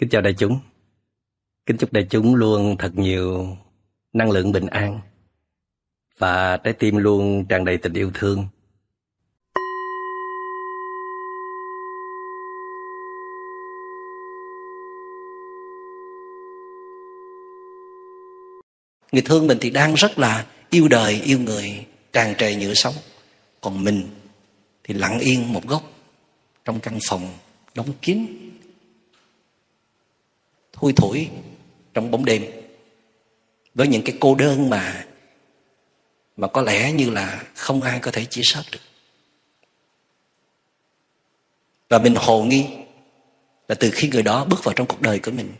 Kính chào đại chúng. Kính chúc đại chúng luôn thật nhiều năng lượng bình an và trái tim luôn tràn đầy tình yêu thương. Người thương mình thì đang rất là yêu đời, yêu người, tràn trề nhựa sống. Còn mình thì lặng yên một góc trong căn phòng đóng kín thui thủi trong bóng đêm. Với những cái cô đơn mà mà có lẽ như là không ai có thể chia sớt được. Và mình hồ nghi là từ khi người đó bước vào trong cuộc đời của mình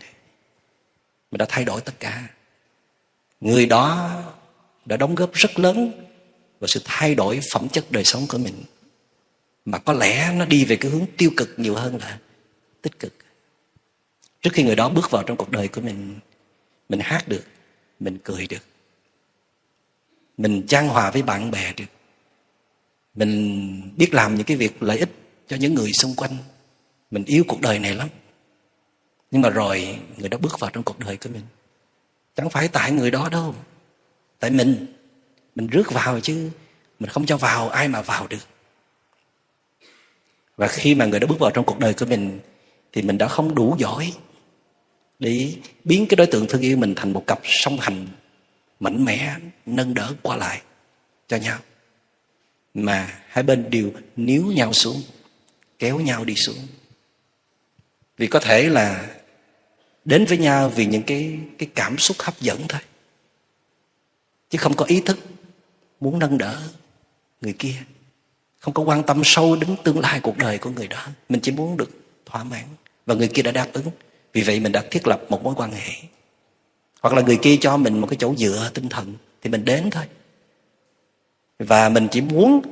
mình đã thay đổi tất cả. Người đó đã đóng góp rất lớn vào sự thay đổi phẩm chất đời sống của mình. Mà có lẽ nó đi về cái hướng tiêu cực nhiều hơn là tích cực trước khi người đó bước vào trong cuộc đời của mình mình hát được, mình cười được. Mình trang hòa với bạn bè được. Mình biết làm những cái việc lợi ích cho những người xung quanh. Mình yêu cuộc đời này lắm. Nhưng mà rồi, người đó bước vào trong cuộc đời của mình. Chẳng phải tại người đó đâu. Tại mình. Mình rước vào chứ. Mình không cho vào, ai mà vào được. Và khi mà người đó bước vào trong cuộc đời của mình, thì mình đã không đủ giỏi để biến cái đối tượng thương yêu mình thành một cặp song hành mạnh mẽ, nâng đỡ qua lại cho nhau. Mà hai bên đều níu nhau xuống, kéo nhau đi xuống. Vì có thể là đến với nhau vì những cái cái cảm xúc hấp dẫn thôi. Chứ không có ý thức muốn nâng đỡ người kia. Không có quan tâm sâu đến tương lai cuộc đời của người đó. Mình chỉ muốn được thỏa mãn và người kia đã đáp ứng vì vậy mình đã thiết lập một mối quan hệ. Hoặc là người kia cho mình một cái chỗ dựa tinh thần, thì mình đến thôi. Và mình chỉ muốn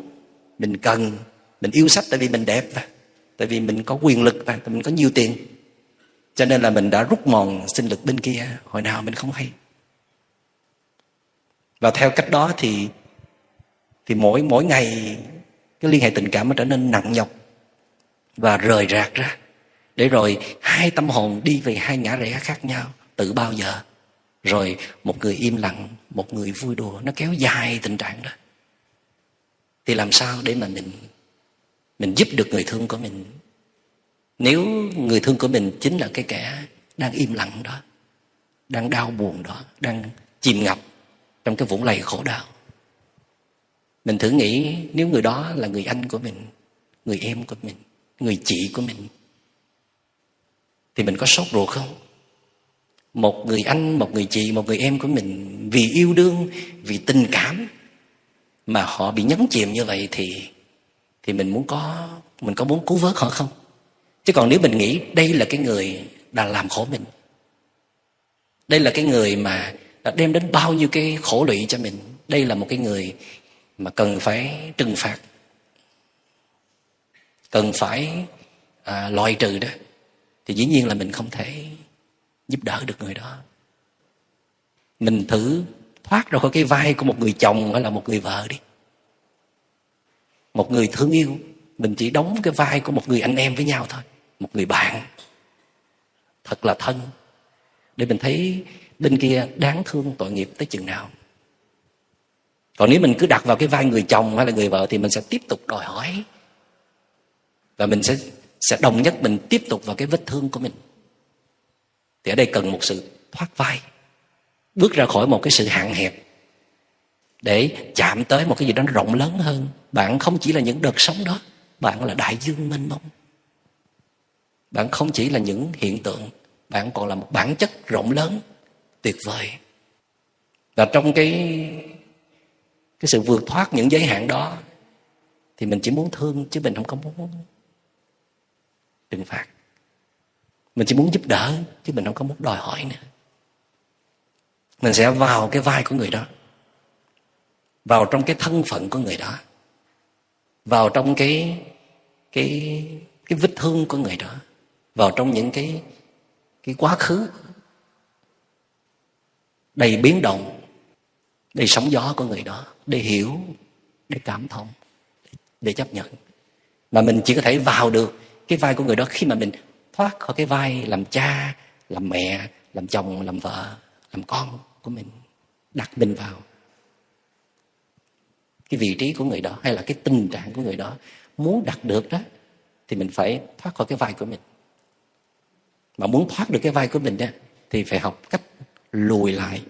mình cần, mình yêu sách tại vì mình đẹp mà, tại vì mình có quyền lực và mình có nhiều tiền. Cho nên là mình đã rút mòn sinh lực bên kia, hồi nào mình không hay. Và theo cách đó thì thì mỗi mỗi ngày cái liên hệ tình cảm nó trở nên nặng nhọc và rời rạc ra để rồi hai tâm hồn đi về hai ngã rẽ khác nhau từ bao giờ. Rồi một người im lặng, một người vui đùa, nó kéo dài tình trạng đó. Thì làm sao để mà mình mình giúp được người thương của mình? Nếu người thương của mình chính là cái kẻ đang im lặng đó, đang đau buồn đó, đang chìm ngập trong cái vũng lầy khổ đau, mình thử nghĩ nếu người đó là người anh của mình, người em của mình, người chị của mình thì mình có sốt ruột không? Một người anh một người chị một người em của mình vì yêu đương vì tình cảm mà họ bị nhấn chìm như vậy thì thì mình muốn có mình có muốn cứu vớt họ không? Chứ còn nếu mình nghĩ đây là cái người đã làm khổ mình đây là cái người mà đã đem đến bao nhiêu cái khổ lụy cho mình đây là một cái người mà cần phải trừng phạt cần phải à, loại trừ đó thì dĩ nhiên là mình không thể giúp đỡ được người đó. Mình thử thoát ra khỏi cái vai của một người chồng hay là một người vợ đi. Một người thương yêu, mình chỉ đóng cái vai của một người anh em với nhau thôi, một người bạn, thật là thân, để mình thấy bên kia đáng thương tội nghiệp tới chừng nào. Còn nếu mình cứ đặt vào cái vai người chồng hay là người vợ thì mình sẽ tiếp tục đòi hỏi và mình sẽ sẽ đồng nhất mình tiếp tục vào cái vết thương của mình. Thì ở đây cần một sự thoát vai, bước ra khỏi một cái sự hạn hẹp để chạm tới một cái gì đó rộng lớn hơn. Bạn không chỉ là những đợt sống đó, bạn là đại dương mênh mông. Bạn không chỉ là những hiện tượng, bạn còn là một bản chất rộng lớn, tuyệt vời. Và trong cái cái sự vượt thoát những giới hạn đó, thì mình chỉ muốn thương chứ mình không có muốn đừng phạt. Mình chỉ muốn giúp đỡ, chứ mình không có muốn đòi hỏi nữa. Mình sẽ vào cái vai của người đó. Vào trong cái thân phận của người đó. Vào trong cái cái cái vết thương của người đó. Vào trong những cái cái quá khứ. Đầy biến động, đầy sóng gió của người đó, để hiểu, để cảm thông, để chấp nhận. Mà mình chỉ có thể vào được cái vai của người đó khi mà mình thoát khỏi cái vai làm cha, làm mẹ, làm chồng, làm vợ, làm con của mình, đặt mình vào cái vị trí của người đó hay là cái tình trạng của người đó muốn đặt được đó, thì mình phải thoát khỏi cái vai của mình. Mà muốn thoát được cái vai của mình đó, thì phải học cách lùi lại,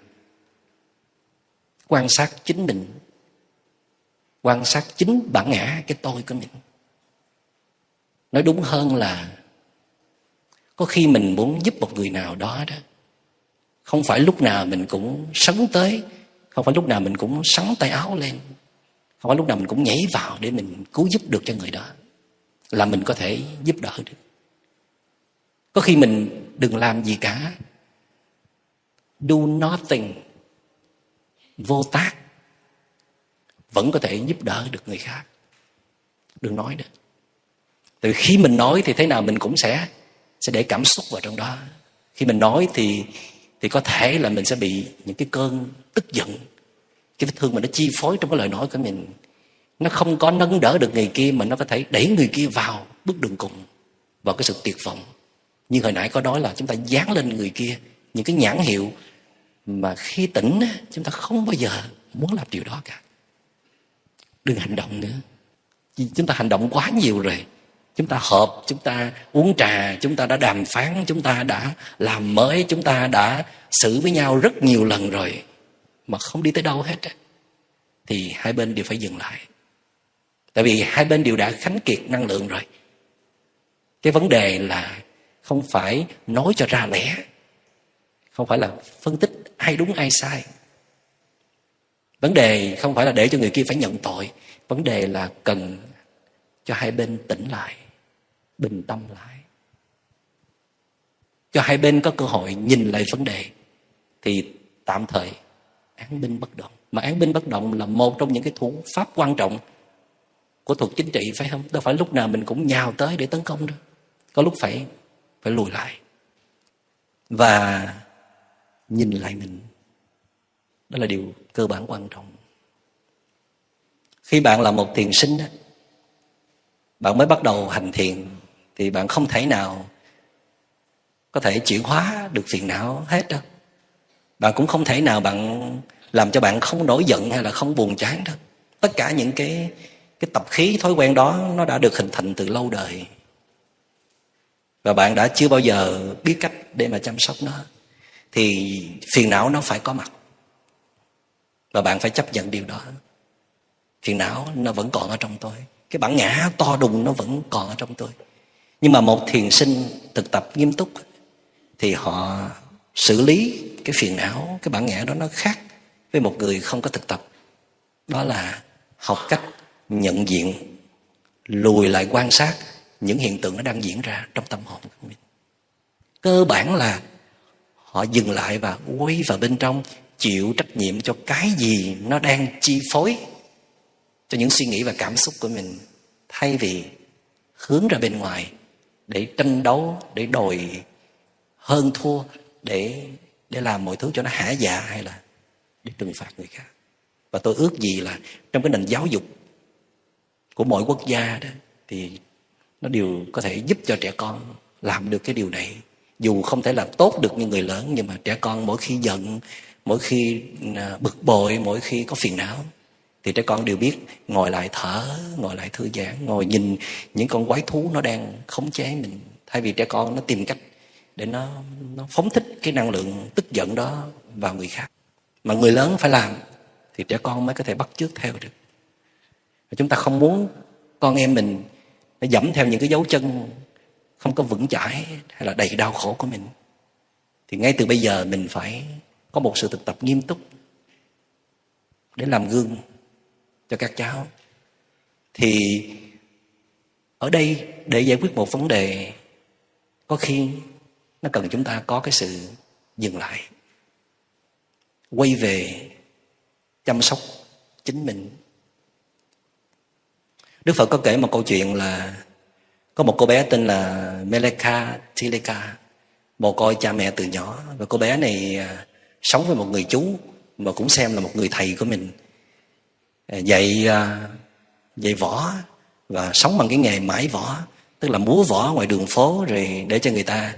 quan sát chính mình, quan sát chính bản ngã, cái tôi của mình nói đúng hơn là có khi mình muốn giúp một người nào đó đó, không phải lúc nào mình cũng sấn tới, không phải lúc nào mình cũng sắn tay áo lên, không phải lúc nào mình cũng nhảy vào để mình cứu giúp được cho người đó, là mình có thể giúp đỡ được. Có khi mình đừng làm gì cả. Do nothing, vô tác, vẫn có thể giúp đỡ được người khác. Đừng nói nữa từ khi mình nói thì thế nào mình cũng sẽ sẽ để cảm xúc vào trong đó. Khi mình nói thì thì có thể là mình sẽ bị những cái cơn tức giận. Cái vết thương mà nó chi phối trong cái lời nói của mình. Nó không có nâng đỡ được người kia mà nó có thể đẩy người kia vào bước đường cùng, vào cái sự tuyệt vọng. Như hồi nãy có nói là chúng ta dán lên người kia những cái nhãn hiệu mà khi tỉnh chúng ta không bao giờ muốn làm điều đó cả. Đừng hành động nữa. Chúng ta hành động quá nhiều rồi chúng ta họp, chúng ta uống trà, chúng ta đã đàm phán, chúng ta đã làm mới, chúng ta đã xử với nhau rất nhiều lần rồi. Mà không đi tới đâu hết thì hai bên đều phải dừng lại. Tại vì hai bên đều đã khánh kiệt năng lượng rồi. Cái vấn đề là không phải nói cho ra lẽ, không phải là phân tích ai đúng, ai sai. Vấn đề không phải là để cho người kia phải nhận tội. Vấn đề là cần cho hai bên tỉnh lại bình tâm lại. Cho hai bên có cơ hội nhìn lại vấn đề, thì tạm thời án binh bất động. Mà án binh bất động là một trong những cái thủ pháp quan trọng của thuật chính trị, phải không? Đâu phải lúc nào mình cũng nhào tới để tấn công đâu. Có lúc phải phải lùi lại và nhìn lại mình. Đó là điều cơ bản quan trọng. Khi bạn là một thiền sinh bạn mới bắt đầu hành thiền thì bạn không thể nào có thể chuyển hóa được phiền não hết đâu. Bạn cũng không thể nào bạn làm cho bạn không nổi giận hay là không buồn chán đâu. Tất cả những cái cái tập khí, thói quen đó nó đã được hình thành từ lâu đời. Và bạn đã chưa bao giờ biết cách để mà chăm sóc nó. Thì phiền não nó phải có mặt. Và bạn phải chấp nhận điều đó. Phiền não nó vẫn còn ở trong tôi. Cái bản ngã to đùng nó vẫn còn ở trong tôi nhưng mà một thiền sinh thực tập nghiêm túc thì họ xử lý cái phiền não, cái bản ngã đó nó khác với một người không có thực tập. Đó là học cách nhận diện, lùi lại quan sát những hiện tượng nó đang diễn ra trong tâm hồn của mình. Cơ bản là họ dừng lại và quay vào bên trong, chịu trách nhiệm cho cái gì nó đang chi phối cho những suy nghĩ và cảm xúc của mình, thay vì hướng ra bên ngoài để tranh đấu, để đòi hơn thua, để để làm mọi thứ cho nó hả dạ hay là để trừng phạt người khác. Và tôi ước gì là trong cái nền giáo dục của mỗi quốc gia đó, thì nó đều có thể giúp cho trẻ con làm được cái điều này. Dù không thể làm tốt được như người lớn, nhưng mà trẻ con mỗi khi giận, mỗi khi à, bực bội, mỗi khi có phiền não thì trẻ con đều biết, ngồi lại thở, ngồi lại thư giãn, ngồi nhìn những con quái thú nó đang khống chế mình. Thay vì trẻ con nó tìm cách để nó nó phóng thích cái năng lượng tức giận đó vào người khác. Mà người lớn phải làm, thì trẻ con mới có thể bắt chước theo được. Và chúng ta không muốn con em mình nó dẫm theo những cái dấu chân không có vững chãi hay là đầy đau khổ của mình. Thì ngay từ bây giờ mình phải có một sự thực tập nghiêm túc để làm gương cho các cháu. Thì ở đây để giải quyết một vấn đề, có khi nó cần chúng ta có cái sự dừng lại, quay về chăm sóc chính mình. Đức phật có kể một câu chuyện là có một cô bé tên là meleka tileka một coi cha mẹ từ nhỏ. Và cô bé này à, sống với một người chú mà cũng xem là một người thầy của mình. Ờ, dạy ờ, dạy võ và sống bằng cái nghề mãi võ tức là múa võ ngoài đường phố rồi để cho người ta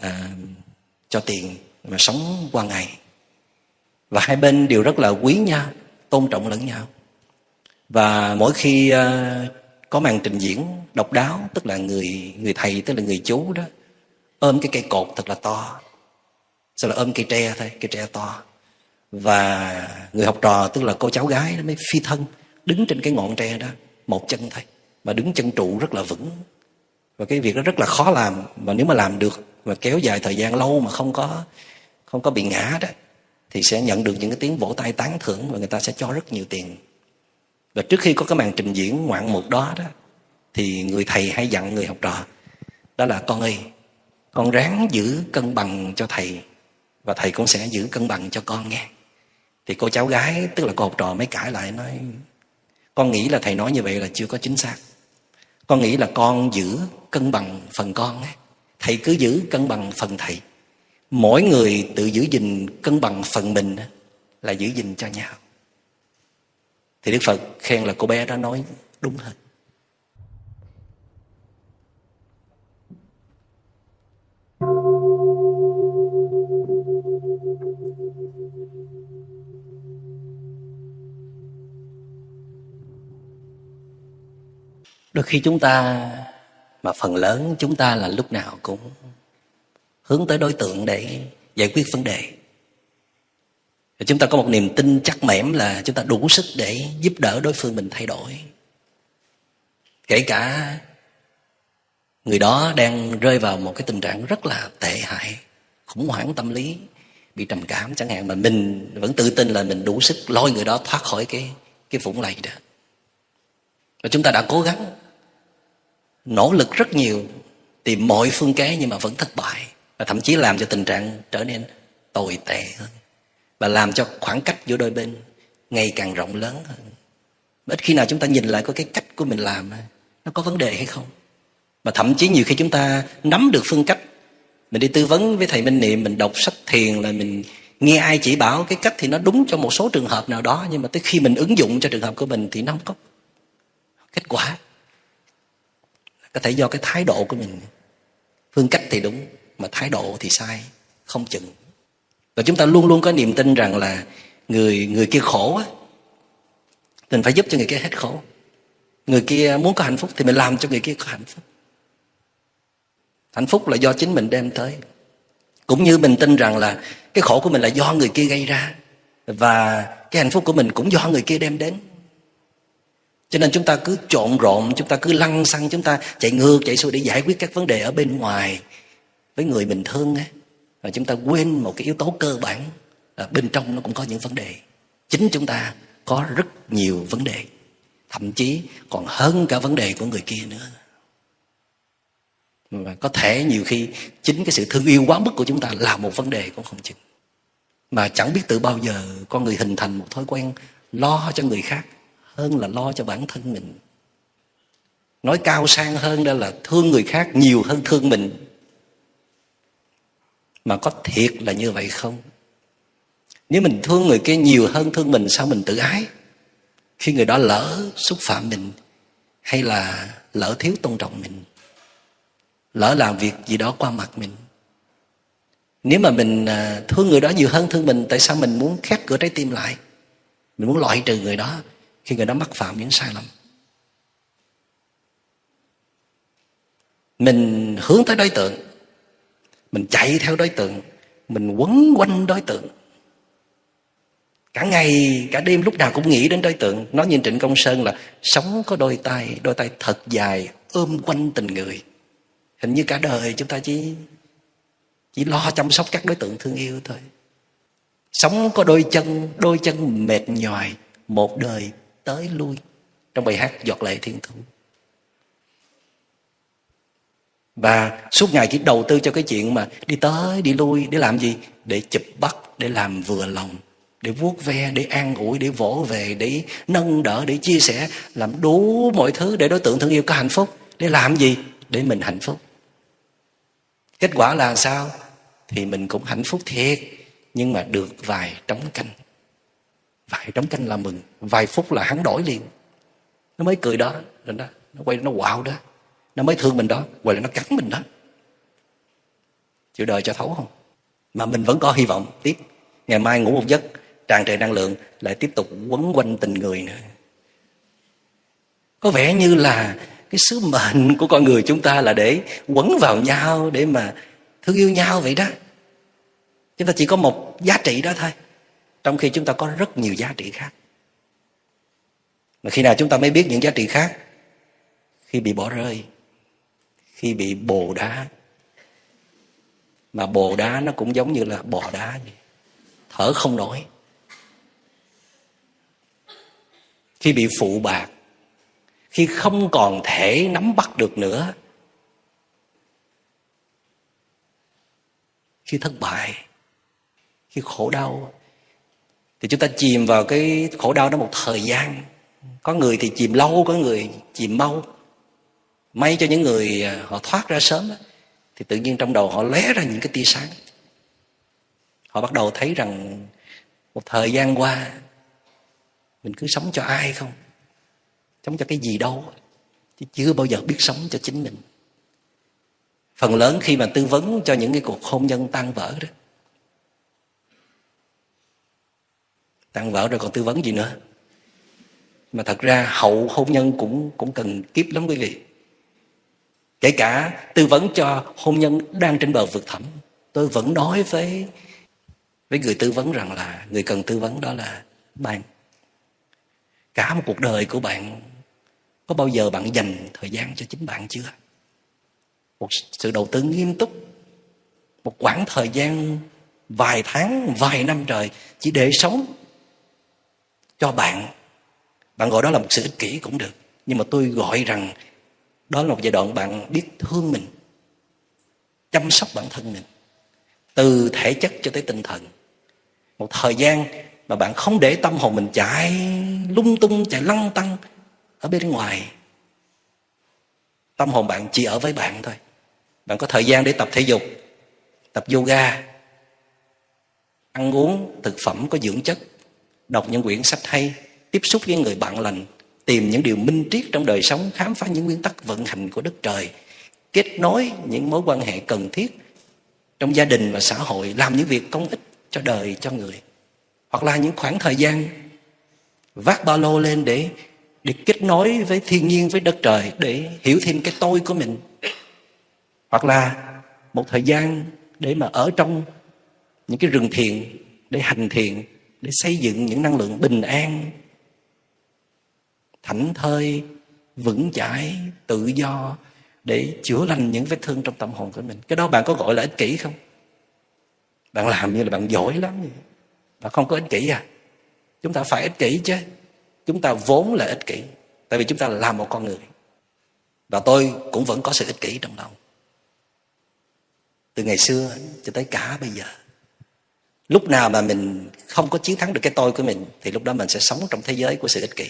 à, cho tiền mà sống qua ngày. Và hai bên đều rất là quý nhau tôn trọng lẫn nhau. Và mỗi khi à, có màn trình diễn độc đáo tức là người người thầy tức là người chú đó ôm cái cây cột thật là to sau là ôm cây tre thôi cây tre to và người học trò, tức là cô cháu gái nó mới phi thân, đứng trên cái ngọn tre đó, một chân thôi. Mà đứng chân trụ rất là vững. Và cái việc đó rất là khó làm. Và nếu mà làm được và kéo dài thời gian lâu mà không có không có bị ngã đó, thì sẽ nhận được những cái tiếng vỗ tay tán thưởng và người ta sẽ cho rất nhiều tiền. Và trước khi có cái màn trình diễn ngoạn mục đó đó, thì người thầy hay dặn người học trò, đó là, con ơi, con ráng giữ cân bằng cho thầy và thầy cũng sẽ giữ cân bằng cho con nghe thì cô cháu gái, tức là cô học trò mới cãi lại, nói, con nghĩ là thầy nói như vậy là chưa có chính xác. Con nghĩ là con giữ cân bằng phần con ấy. thầy cứ giữ cân bằng phần thầy. Mỗi người tự giữ gìn cân bằng phần mình là giữ gìn cho nhau. Thì đức phật khen là cô bé đó nói đúng hết. Đôi khi chúng ta, mà phần lớn chúng ta là lúc nào cũng hướng tới đối tượng để giải quyết vấn đề. Chúng ta có một niềm tin chắc mẻm là chúng ta đủ sức để giúp đỡ đối phương mình thay đổi. Kể cả người đó đang rơi vào một cái tình trạng rất là tệ hại, khủng hoảng tâm lý, bị trầm cảm chẳng hạn, mà mình vẫn tự tin là mình đủ sức lôi người đó thoát khỏi cái cái vũng lầy đó. Và chúng ta đã cố gắng nỗ lực rất nhiều, tìm mọi phương kế nhưng mà vẫn thất bại và thậm chí làm cho tình trạng trở nên tồi tệ hơn và làm cho khoảng cách giữa đôi bên ngày càng rộng lớn hơn. Ít khi nào chúng ta nhìn lại có cái cách của mình làm nó có vấn đề hay không? Mà thậm chí nhiều khi chúng ta nắm được phương cách. Mình đi tư vấn với thầy minh niệm, mình đọc sách thiền là mình nghe ai chỉ bảo cái cách thì nó đúng cho một số trường hợp nào đó, nhưng mà tới khi mình ứng dụng cho trường hợp của mình thì nó không có kết quả có thể do cái thái độ của mình. Phương cách thì đúng, mà thái độ thì sai, không chừng. Và chúng ta luôn luôn có niềm tin rằng là người người kia khổ á, mình phải giúp cho người kia hết khổ. Người kia muốn có hạnh phúc thì mình làm cho người kia có hạnh phúc. Hạnh phúc là do chính mình đem tới. Cũng như mình tin rằng là cái khổ của mình là do người kia gây ra, và cái hạnh phúc của mình cũng do người kia đem đến cho nên chúng ta cứ trộn rộn, chúng ta cứ lăn xăng, chúng ta chạy ngược, chạy xuôi để giải quyết các vấn đề ở bên ngoài với người bình thường ấy và chúng ta quên một cái yếu tố cơ bản là bên trong nó cũng có những vấn đề. Chính chúng ta có rất nhiều vấn đề. Thậm chí còn hơn cả vấn đề của người kia nữa. Và có thể nhiều khi chính cái sự thương yêu quá mức của chúng ta là một vấn đề cũng không chừng. Mà chẳng biết từ bao giờ con người hình thành một thói quen lo cho người khác hơn là lo cho bản thân mình. Nói cao sang hơn đó là thương người khác nhiều hơn thương mình. Mà có thiệt là như vậy không? Nếu mình thương người kia nhiều hơn thương mình, sao mình tự ái? Khi người đó lỡ xúc phạm mình hay là lỡ thiếu tôn trọng mình, lỡ làm việc gì đó qua mặt mình. Nếu mà mình à, thương người đó nhiều hơn thương mình, tại sao mình muốn khép cửa trái tim lại? Mình muốn loại trừ người đó? Khi người đó mắc phạm những sai lầm. Mình hướng tới đối tượng, mình chạy theo đối tượng, mình quấn quanh đối tượng. Cả ngày, cả đêm lúc nào cũng nghĩ đến đối tượng. Nói như trịnh công sơn là sống có đôi tay đôi tay thật dài, ôm quanh tình người. Hình như cả đời chúng ta chỉ chỉ lo chăm sóc các đối tượng thương yêu thôi. Sống có đôi chân đôi chân mệt nhòi, một đời tới lui. Trong bài hát giọt lệ thiên thu và suốt ngày chỉ đầu tư cho cái chuyện mà đi tới, đi lui, để làm gì? Để chụp bắt, để làm vừa lòng, để vuốt ve, để an ủi, để vỗ về, để nâng đỡ, để chia sẻ, làm đủ mọi thứ để đối tượng thương yêu có hạnh phúc. Để làm gì? Để mình hạnh phúc. Kết quả là sao? Thì mình cũng hạnh phúc thiệt, nhưng mà được vài trống canh vài trống canh là mừng, vài phút là hắn đổi liền. Nó mới cười đó rồi đó, nó quay, nó quạo đó. Nó mới thương mình đó, hoặc là nó cắn mình đó. Chịu đời cho thấu không? Mà mình vẫn có hy vọng. Tiếp, ngày mai ngủ một giấc, tràn trề năng lượng, lại tiếp tục quấn quanh tình người nữa. Có vẻ như là cái sứ mệnh của con người chúng ta là để quấn vào nhau, để mà thương yêu nhau vậy đó. Chúng ta chỉ có một giá trị đó thôi trong khi chúng ta có rất nhiều giá trị khác. Mà khi nào chúng ta mới biết những giá trị khác? Khi bị bỏ rơi. Khi bị bồ đá. Mà bồ đá nó cũng giống như là bò đá vậy. thở không nổi. Khi bị phụ bạc. Khi không còn thể nắm bắt được nữa. Khi thất bại. Khi khổ đau thì chúng ta chìm vào cái khổ đau đó một thời gian. Có người thì chìm lâu có người chìm mau. May cho những người à, họ thoát ra sớm đó, thì tự nhiên trong đầu họ lóe ra những cái tia sáng. Họ bắt đầu thấy rằng một thời gian qua mình cứ sống cho ai không? Sống cho cái gì đâu chứ chưa bao giờ biết sống cho chính mình. Phần lớn khi mà tư vấn cho những cái cuộc hôn nhân tan vỡ đó tan vỡ rồi còn tư vấn gì nữa? Mà thật ra hậu hôn nhân cũng cũng cần kiếp lắm quý vị. Kể cả tư vấn cho hôn nhân đang trên bờ vực thẳm, tôi vẫn nói với với người tư vấn rằng là người cần tư vấn đó là bạn. Cả một cuộc đời của bạn, có bao giờ bạn dành thời gian cho chính bạn chưa? Một sự đầu tư nghiêm túc, một khoảng thời gian vài tháng, vài năm trời chỉ để sống cho bạn. Bạn gọi đó là một sự ích kỷ cũng được. Nhưng mà tôi gọi rằng đó là một giai đoạn bạn biết thương mình, chăm sóc bản thân mình, từ thể chất cho tới tinh thần. Một thời gian mà bạn không để tâm hồn mình chạy lung tung, chạy lăng tăng ở bên ngoài. Tâm hồn bạn chỉ ở với bạn thôi. Bạn có thời gian để tập thể dục, tập yoga, ăn uống, thực phẩm có dưỡng chất đọc những quyển sách hay, tiếp xúc với người bạn lành, tìm những điều minh triết trong đời sống, khám phá những nguyên tắc vận hành của đất trời, kết nối những mối quan hệ cần thiết trong gia đình và xã hội, làm những việc công ích cho đời, cho người. Hoặc là những khoảng thời gian vác ba lô lên để để kết nối với thiên nhiên, với đất trời, để hiểu thêm cái tôi của mình. Hoặc là một thời gian để mà ở trong những cái rừng thiền, để hành thiền để xây dựng những năng lượng bình an, thảnh thơi, vững chãi, tự do để chữa lành những vết thương trong tâm hồn của mình. Cái đó bạn có gọi là ích kỷ không? Bạn làm như là bạn giỏi lắm. Vậy bạn không có ích kỷ à? Chúng ta phải ích kỷ chứ. Chúng ta vốn là ích kỷ, tại vì chúng ta là một con người. Và tôi cũng vẫn có sự ích kỷ trong lòng. Từ ngày xưa cho tới cả bây giờ lúc nào mà mình không có chiến thắng được cái tôi của mình, thì lúc đó mình sẽ sống trong thế giới của sự ích kỷ.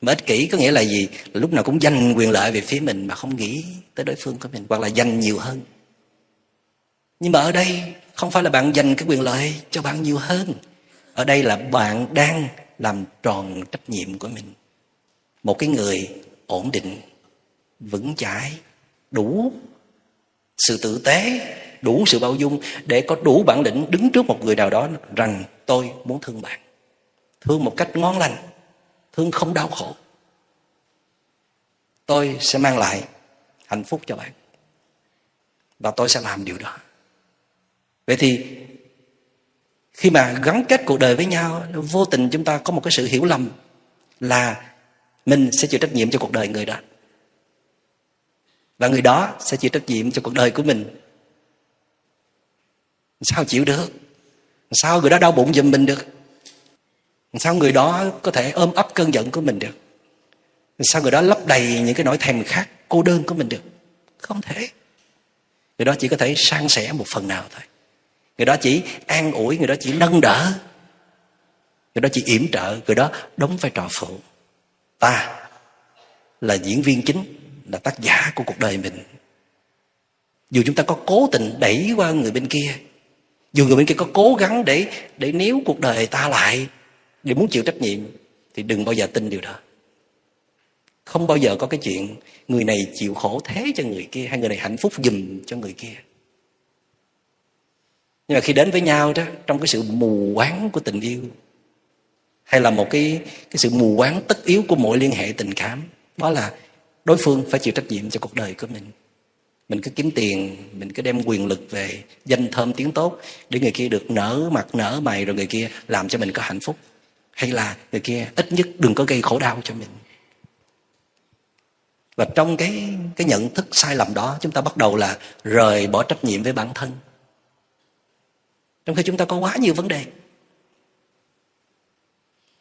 Mà ích kỷ có nghĩa là gì? Là lúc nào cũng dành quyền lợi về phía mình mà không nghĩ tới đối phương của mình, hoặc là dành nhiều hơn. Nhưng mà ở đây không phải là bạn dành cái quyền lợi cho bạn nhiều hơn. Ở đây là bạn đang làm tròn trách nhiệm của mình. Một cái người ổn định, vững chãi, đủ sự tử tế đủ sự bao dung để có đủ bản lĩnh đứng trước một người nào đó rằng tôi muốn thương bạn. Thương một cách ngon lành, thương không đau khổ. Tôi sẽ mang lại hạnh phúc cho bạn và tôi sẽ làm điều đó. Vậy thì khi mà gắn kết cuộc đời với nhau, vô tình chúng ta có một cái sự hiểu lầm là mình sẽ chịu trách nhiệm cho cuộc đời người đó. Và người đó sẽ chịu trách nhiệm cho cuộc đời của mình sao chịu được? Sao người đó đau bụng giùm mình được? Sao người đó có thể ôm ấp cơn giận của mình được? Sao người đó lấp đầy những cái nỗi thèm khát, cô đơn của mình được? Không thể. Người đó chỉ có thể san sẻ một phần nào thôi. Người đó chỉ an ủi, người đó chỉ nâng đỡ. Người đó chỉ yểm trợ, người đó đóng vai trò phụ. Ta là diễn viên chính, là tác giả của cuộc đời mình. Dù chúng ta có cố tình đẩy qua người bên kia dù người bên kia có cố gắng để để níu cuộc đời ta lại, để muốn chịu trách nhiệm, thì đừng bao giờ tin điều đó. Không bao giờ có cái chuyện, người này chịu khổ thế cho người kia, hay người này hạnh phúc dùm cho người kia. Nhưng mà khi đến với nhau đó, trong cái sự mù quáng của tình yêu, hay là một cái cái sự mù quáng tất yếu của mọi liên hệ tình cảm, đó là đối phương phải chịu trách nhiệm cho cuộc đời của mình mình cứ kiếm tiền, mình cứ đem quyền lực về, danh thơm tiếng tốt, để người kia được nở mặt, nở mày, rồi người kia làm cho mình có hạnh phúc. Hay là người kia ít nhất đừng có gây khổ đau cho mình. Và trong cái cái nhận thức sai lầm đó, chúng ta bắt đầu là rời bỏ trách nhiệm với bản thân. Trong khi chúng ta có quá nhiều vấn đề,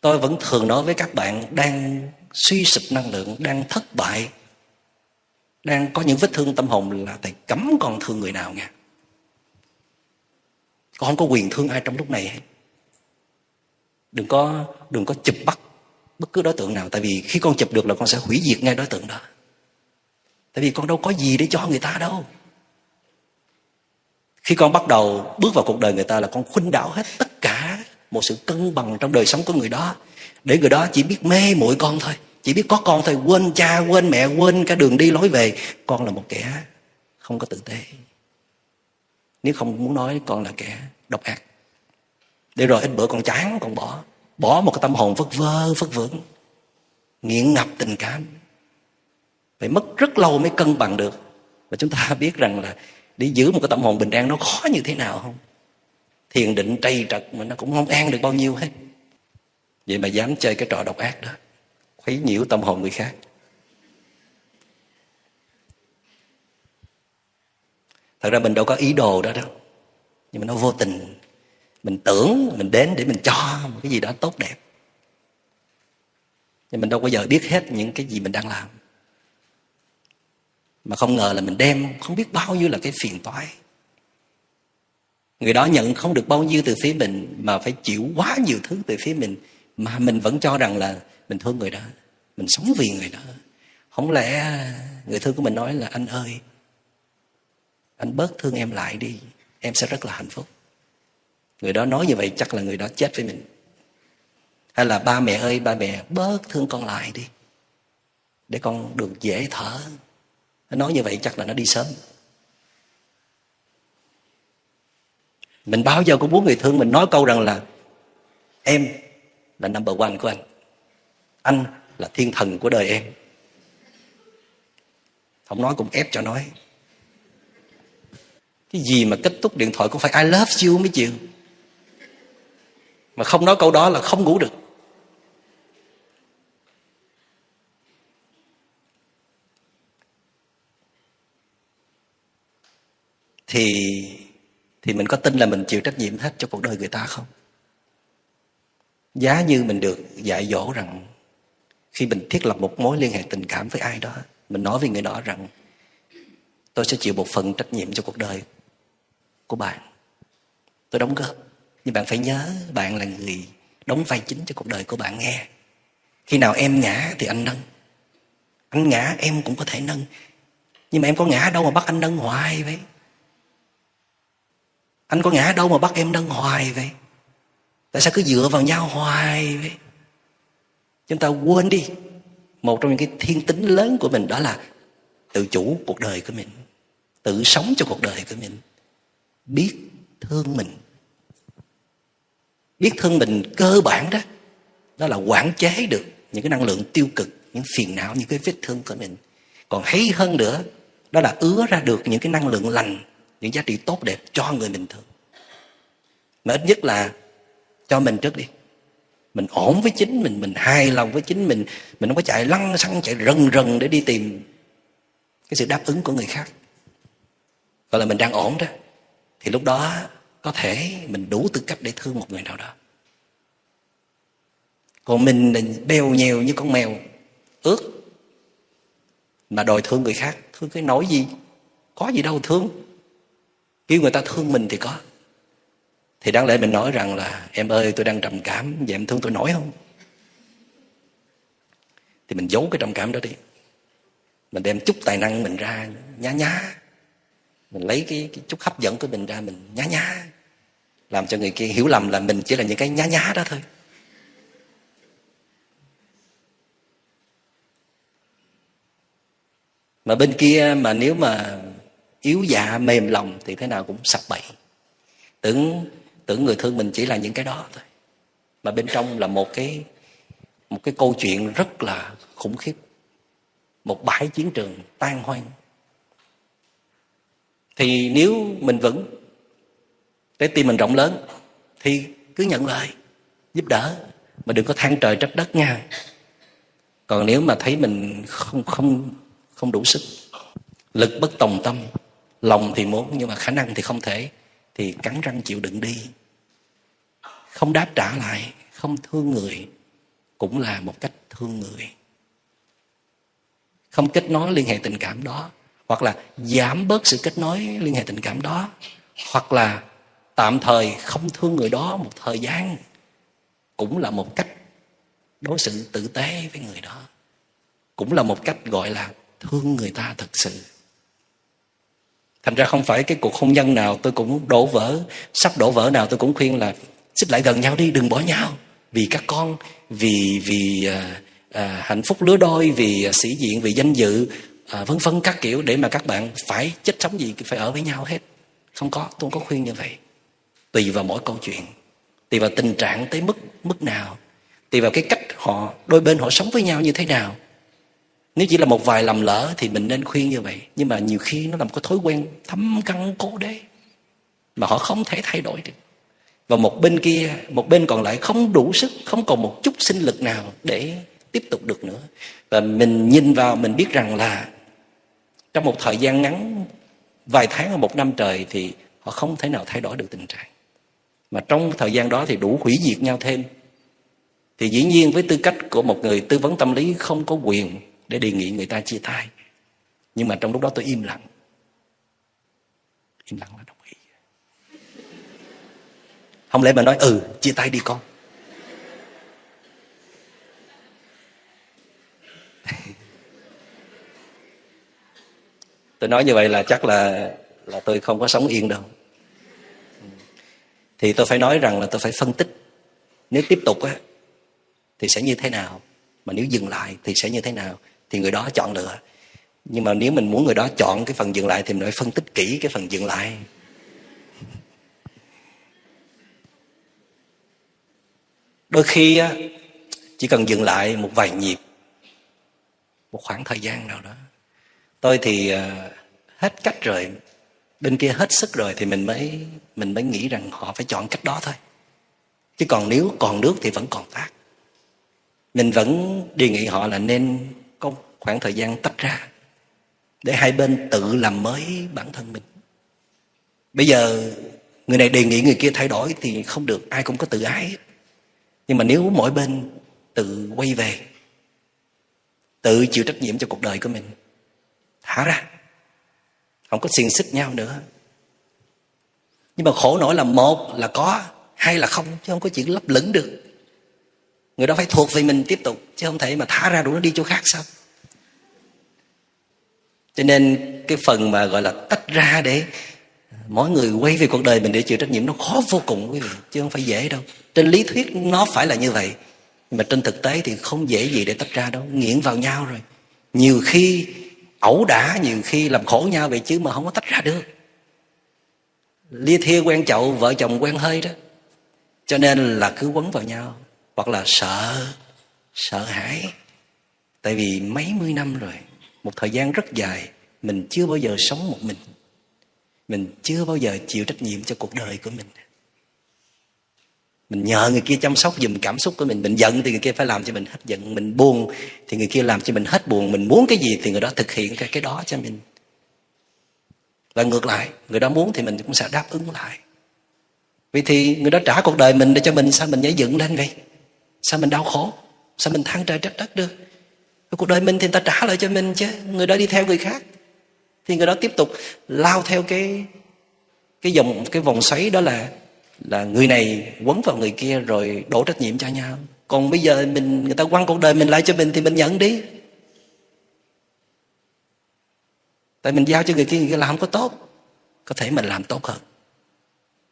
tôi vẫn thường nói với các bạn đang suy sụp năng lượng, đang thất bại đang có những vết thương tâm hồn là thầy cấm con thương người nào nha con không có quyền thương ai trong lúc này hết. Đừng có đừng có chụp bắt bất cứ đối tượng nào. Tại vì khi con chụp được là con sẽ hủy diệt ngay đối tượng đó. Tại vì con đâu có gì để cho người ta đâu. Khi con bắt đầu bước vào cuộc đời người ta là con khuynh đảo hết tất cả một sự cân bằng trong đời sống của người đó. Để người đó chỉ biết mê muội con thôi chỉ biết có con thôi, quên cha, quên mẹ, quên cả đường đi lối về. Con là một kẻ không có tử tế. Nếu không muốn nói con là kẻ độc ác. Để rồi ít bữa con chán, con bỏ. Bỏ một cái tâm hồn vất vơ vất vưởng. Nghiện ngập tình cảm. Phải mất rất lâu mới cân bằng được. Và chúng ta biết rằng là để giữ một cái tâm hồn bình an nó khó như thế nào không? Thiền định trầy trật mà nó cũng không an được bao nhiêu hết. Vậy mà dám chơi cái trò độc ác đó quấy nhiễu tâm hồn người khác. Thật ra mình đâu có ý đồ đó đâu. Nhưng mà nó vô tình. Mình tưởng, mình đến để mình cho một cái gì đó tốt đẹp. Nhưng mình đâu bao giờ biết hết những cái gì mình đang làm. Mà không ngờ là mình đem không biết bao nhiêu là cái phiền toái. Người đó nhận không được bao nhiêu từ phía mình, mà phải chịu quá nhiều thứ từ phía mình, mà mình vẫn cho rằng là mình thương người đó, mình sống vì người đó. Không lẽ người thương của mình nói là, anh ơi, anh bớt thương em lại đi, em sẽ rất là hạnh phúc. Người đó nói như vậy chắc là người đó chết với mình. Hay là, ba mẹ ơi, ba mẹ, bớt thương con lại đi, để con được dễ thở. Nói như vậy chắc là nó đi sớm. Mình bao giờ cũng muốn người thương mình nói câu rằng là, em là number one của anh anh là thiên thần của đời em. Không nói cũng ép cho nói. Cái gì mà kết thúc điện thoại cũng phải I love you mới chịu. Mà không nói câu đó là không ngủ được. Thì thì mình có tin là mình chịu trách nhiệm hết cho cuộc đời người ta không? Giá như mình được dạy dỗ rằng khi mình thiết lập một mối liên hệ tình cảm với ai đó, mình nói với người đó rằng, tôi sẽ chịu một phần trách nhiệm cho cuộc đời của bạn. Tôi đóng góp, nhưng bạn phải nhớ bạn là người đóng vai chính cho cuộc đời của bạn nghe. Khi nào em ngã thì anh nâng. Anh ngã, em cũng có thể nâng. Nhưng mà em có ngã đâu mà bắt anh nâng hoài vậy. Anh có ngã đâu mà bắt em nâng hoài vậy. Tại sao cứ dựa vào nhau hoài vậy? Chúng ta quên đi. Một trong những cái thiên tính lớn của mình đó là tự chủ cuộc đời của mình, tự sống cho cuộc đời của mình. Biết thương mình. Biết thương mình cơ bản đó đó là quản chế được những cái năng lượng tiêu cực, những phiền não, những cái vết thương của mình. Còn hay hơn nữa, đó là ứa ra được những cái năng lượng lành, những giá trị tốt đẹp cho người bình thường. Mà ít nhất là cho mình trước đi mình ổn với chính mình mình hài lòng với chính mình. Mình không có chạy lăn, xăng chạy rần rần để đi tìm cái sự đáp ứng của người khác. Gọi là mình đang ổn đó thì lúc đó có thể mình đủ tư cách để thương một người nào đó. Còn mình bèo nhèo như con mèo ướt mà đòi thương người khác. Thương cái nỗi gì? Có gì đâu thương. Kêu người ta thương mình thì có thì đáng lẽ mình nói rằng là em ơi tôi đang trầm cảm vậy em thương tôi nổi không? Thì mình giấu cái trầm cảm đó đi. Mình đem chút tài năng mình ra nhá nhá. Mình lấy cái, cái chút hấp dẫn của mình ra mình nhá nhá. Làm cho người kia hiểu lầm là mình chỉ là những cái nhá nhá đó thôi. Mà bên kia mà nếu mà yếu dạ mềm lòng thì thế nào cũng sập bậy. Tưởng tưởng người thương mình chỉ là những cái đó thôi. Mà bên trong là một cái một cái câu chuyện rất là khủng khiếp. Một bãi chiến trường tan hoang. Thì nếu mình vững, cái tim mình rộng lớn, thì cứ nhận lời, giúp đỡ, mà đừng có than trời trách đất nha. Còn nếu mà thấy mình không không không đủ sức, lực bất tòng tâm, lòng thì muốn, nhưng mà khả năng thì không thể thì cắn răng chịu đựng đi. Không đáp trả lại, không thương người, cũng là một cách thương người. Không kết nối liên hệ tình cảm đó, hoặc là giảm bớt sự kết nối liên hệ tình cảm đó, hoặc là tạm thời không thương người đó một thời gian, cũng là một cách đối xử tử tế với người đó. Cũng là một cách gọi là thương người ta thật sự thành ra không phải cái cuộc hôn nhân nào tôi cũng đổ vỡ sắp đổ vỡ nào tôi cũng khuyên là xích lại gần nhau đi đừng bỏ nhau. Vì các con vì vì à, à, hạnh phúc lứa đôi vì à, sĩ diện vì danh dự à, vân vân các kiểu để mà các bạn phải chết sống gì phải ở với nhau hết. Không có tôi không có khuyên như vậy. Tùy vào mỗi câu chuyện tùy vào tình trạng tới mức mức nào tùy vào cái cách họ đôi bên họ sống với nhau như thế nào nếu chỉ là một vài lầm lỡ thì mình nên khuyên như vậy. Nhưng mà nhiều khi nó là một cái thói quen thấm căn cố đế mà họ không thể thay đổi được. Và một bên kia, một bên còn lại không đủ sức, không còn một chút sinh lực nào để tiếp tục được nữa. Và mình nhìn vào, mình biết rằng là trong một thời gian ngắn, vài tháng hoặc một năm trời thì họ không thể nào thay đổi được tình trạng. Mà trong thời gian đó thì đủ hủy diệt nhau thêm. Thì dĩ nhiên với tư cách của một người tư vấn tâm lý không có quyền để đề nghị người ta chia tay. Nhưng mà trong lúc đó tôi im lặng. Im lặng là đồng ý. Không lẽ mà nói ừ chia tay đi con. Tôi nói như vậy là chắc là là tôi không có sống yên đâu. Thì tôi phải nói rằng là tôi phải phân tích. Nếu tiếp tục á, thì sẽ như thế nào? Mà nếu dừng lại thì sẽ như thế nào? Thì người đó chọn lựa. Nhưng mà nếu mình muốn người đó chọn cái phần dừng lại thì mình phải phân tích kỹ cái phần dừng lại. Đôi khi chỉ cần dừng lại một vài nhịp, một khoảng thời gian nào đó. Tôi thì ờ, hết cách rồi, bên kia hết sức rồi thì mình mới mình mới nghĩ rằng họ phải chọn cách đó thôi. Chứ còn nếu còn nước thì vẫn còn tác mình vẫn đề nghị họ là nên khoảng thời gian tách ra để hai bên tự làm mới bản thân mình. Bây giờ người này đề nghị người kia thay đổi thì không được, ai cũng có tự ái. Nhưng mà nếu mỗi bên tự quay về, tự chịu trách nhiệm cho cuộc đời của mình, thả ra, không có xiềng xích nhau nữa. Nhưng mà khổ nổi là một là có, hai là không, chứ không có chuyện lấp lửng được. Người đó phải thuộc về mình tiếp tục, chứ không thể mà thả ra đủ nó đi chỗ khác sao? Cho nên cái phần mà gọi là tách ra để mỗi người quay về cuộc đời mình để chịu trách nhiệm nó khó vô cùng, quý vị, chứ không phải dễ đâu. Trên lý thuyết nó phải là như vậy, nhưng mà trên thực tế thì không dễ gì để tách ra đâu, nghiện vào nhau rồi. Nhiều khi ẩu đả, nhiều khi làm khổ nhau vậy chứ mà không có tách ra được. Lia thia quen chậu, vợ chồng quen hơi đó. Cho nên là cứ quấn vào nhau, hoặc là sợ sợ hãi. Tại vì mấy mươi năm rồi một thời gian rất dài, mình chưa bao giờ sống một mình. Mình chưa bao giờ chịu trách nhiệm cho cuộc đời của mình. Mình nhờ người kia chăm sóc dùm cảm xúc của mình. Mình giận thì người kia phải làm cho mình hết giận. Mình buồn thì người kia làm cho mình hết buồn. Mình muốn cái gì thì người đó thực hiện cái cái đó cho mình. Và ngược lại, người đó muốn thì mình cũng sẽ đáp ứng lại. Vì thì người đó trả cuộc đời mình để cho mình. Sao mình nhảy dựng lên vậy? Sao mình đau khổ? Sao mình than trời trách đất được? Cuộc đời mình thì người ta trả lại cho mình chứ. Người đó đi theo người khác. Thì người đó tiếp tục lao theo cái cái dòng, cái vòng xoáy đó là là người này quấn vào người kia rồi đổ trách nhiệm cho nhau. Còn bây giờ mình, người ta quăng cuộc đời mình lại cho mình thì mình nhận đi. Tại mình giao cho người kia người kia làm không có tốt. Có thể mình làm tốt hơn.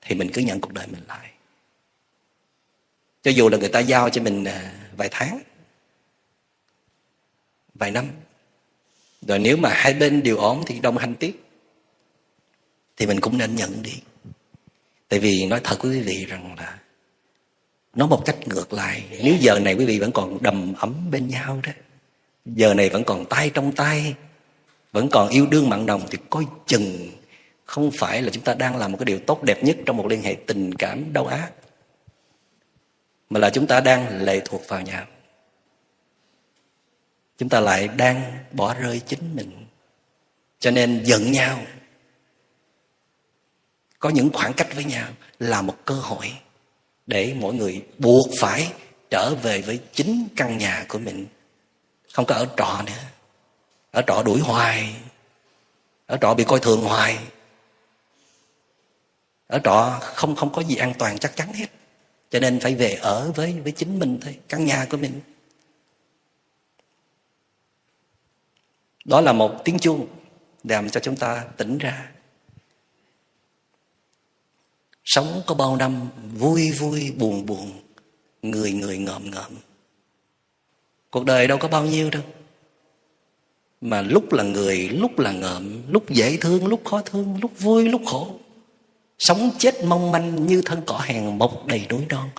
Thì mình cứ nhận cuộc đời mình lại. Cho dù là người ta giao cho mình à, vài tháng vài năm. Rồi nếu mà hai bên đều ổn thì đồng hành tiếp, thì mình cũng nên nhận đi. Tại vì nói thật với quý vị rằng là nói một cách ngược lại, nếu giờ này quý vị vẫn còn đầm ấm bên nhau đó, giờ này vẫn còn tay trong tay, vẫn còn yêu đương mặn nồng, thì coi chừng không phải là chúng ta đang làm một cái điều tốt đẹp nhất trong một liên hệ tình cảm, đau ác, mà là chúng ta đang lệ thuộc vào nhau chúng ta lại đang bỏ rơi chính mình. Cho nên giận nhau. Có những khoảng cách với nhau là một cơ hội để mỗi người buộc phải trở về với chính căn nhà của mình. Không có ở trọ nữa. Ở trọ đuổi hoài. Ở trọ bị coi thường hoài. Ở trọ không không có gì an toàn chắc chắn hết. Cho nên phải về ở với với chính mình thôi, căn nhà của mình. Đó là một tiếng chuông làm cho chúng ta tỉnh ra. Sống có bao năm vui vui buồn buồn, người người ngợm ngợm. Cuộc đời đâu có bao nhiêu đâu. Mà lúc là người, lúc là ngợm, lúc dễ thương, lúc khó thương, lúc vui, lúc khổ. Sống chết mong manh như thân cỏ hèn mọc đầy núi non.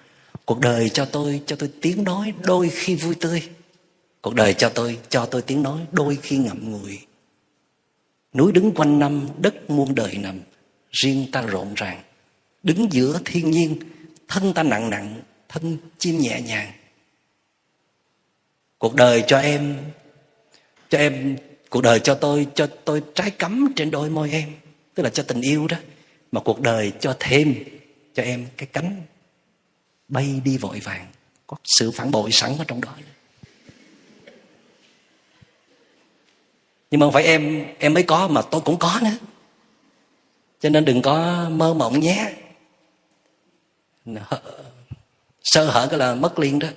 Cuộc đời cho tôi cho tôi tiếng nói đôi khi vui tươi cuộc đời cho tôi cho tôi tiếng nói, đôi khi ngậm ngùi. Núi đứng quanh năm, đất muôn đời nằm. Riêng ta rộn ràng. Đứng giữa thiên nhiên, thân ta nặng nặng, thân chim nhẹ nhàng. Cuộc đời cho em cho em, cuộc đời cho tôi cho tôi trái cắm trên đôi môi em. Tức là cho tình yêu đó, mà cuộc đời cho thêm, cho em cái cánh bay đi vội vàng. Có sự phản bội sẵn ở trong đó. Nhưng mà không phải em em mới có mà tôi cũng có nữa. Cho nên đừng có mơ mộng nhé. Sơ hở cái là mất liền đó.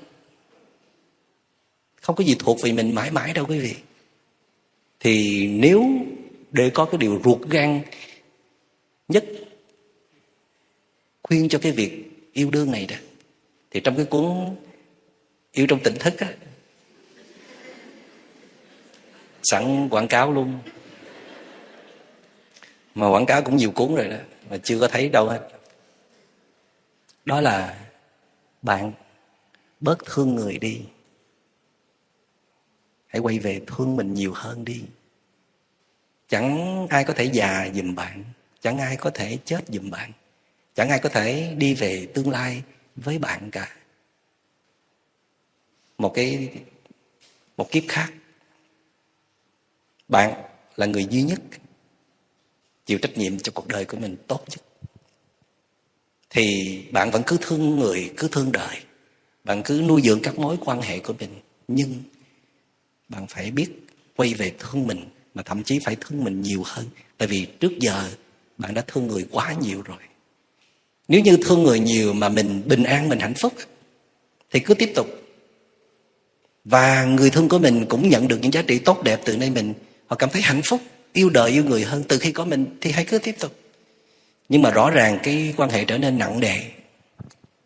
Không có gì thuộc về mình mãi mãi đâu quý vị. Thì nếu để có cái điều ruột gan nhất khuyên cho cái việc yêu đương này đó, thì trong cái cuốn yêu trong tỉnh thức á sẵn quảng cáo luôn. Mà quảng cáo cũng nhiều cuốn rồi đó, mà chưa có thấy đâu hết. Đó là bạn bớt thương người đi. Hãy quay về thương mình nhiều hơn đi. Chẳng ai có thể già giùm bạn, chẳng ai có thể chết giùm bạn, chẳng ai có thể đi về tương lai với bạn cả. Một cái, một kiếp khác bạn là người duy nhất chịu trách nhiệm cho cuộc đời của mình tốt nhất. Thì bạn vẫn cứ thương người, cứ thương đời. Bạn cứ nuôi dưỡng các mối quan hệ của mình. Nhưng bạn phải biết quay về thương mình, mà thậm chí phải thương mình nhiều hơn. Tại vì trước giờ bạn đã thương người quá nhiều rồi. Nếu như thương người nhiều mà mình bình an, mình hạnh phúc, thì cứ tiếp tục. Và người thương của mình cũng nhận được những giá trị tốt đẹp từ nơi mình họ cảm thấy hạnh phúc, yêu đời, yêu người hơn từ khi có mình thì hãy cứ tiếp tục. Nhưng mà rõ ràng cái quan hệ trở nên nặng nề,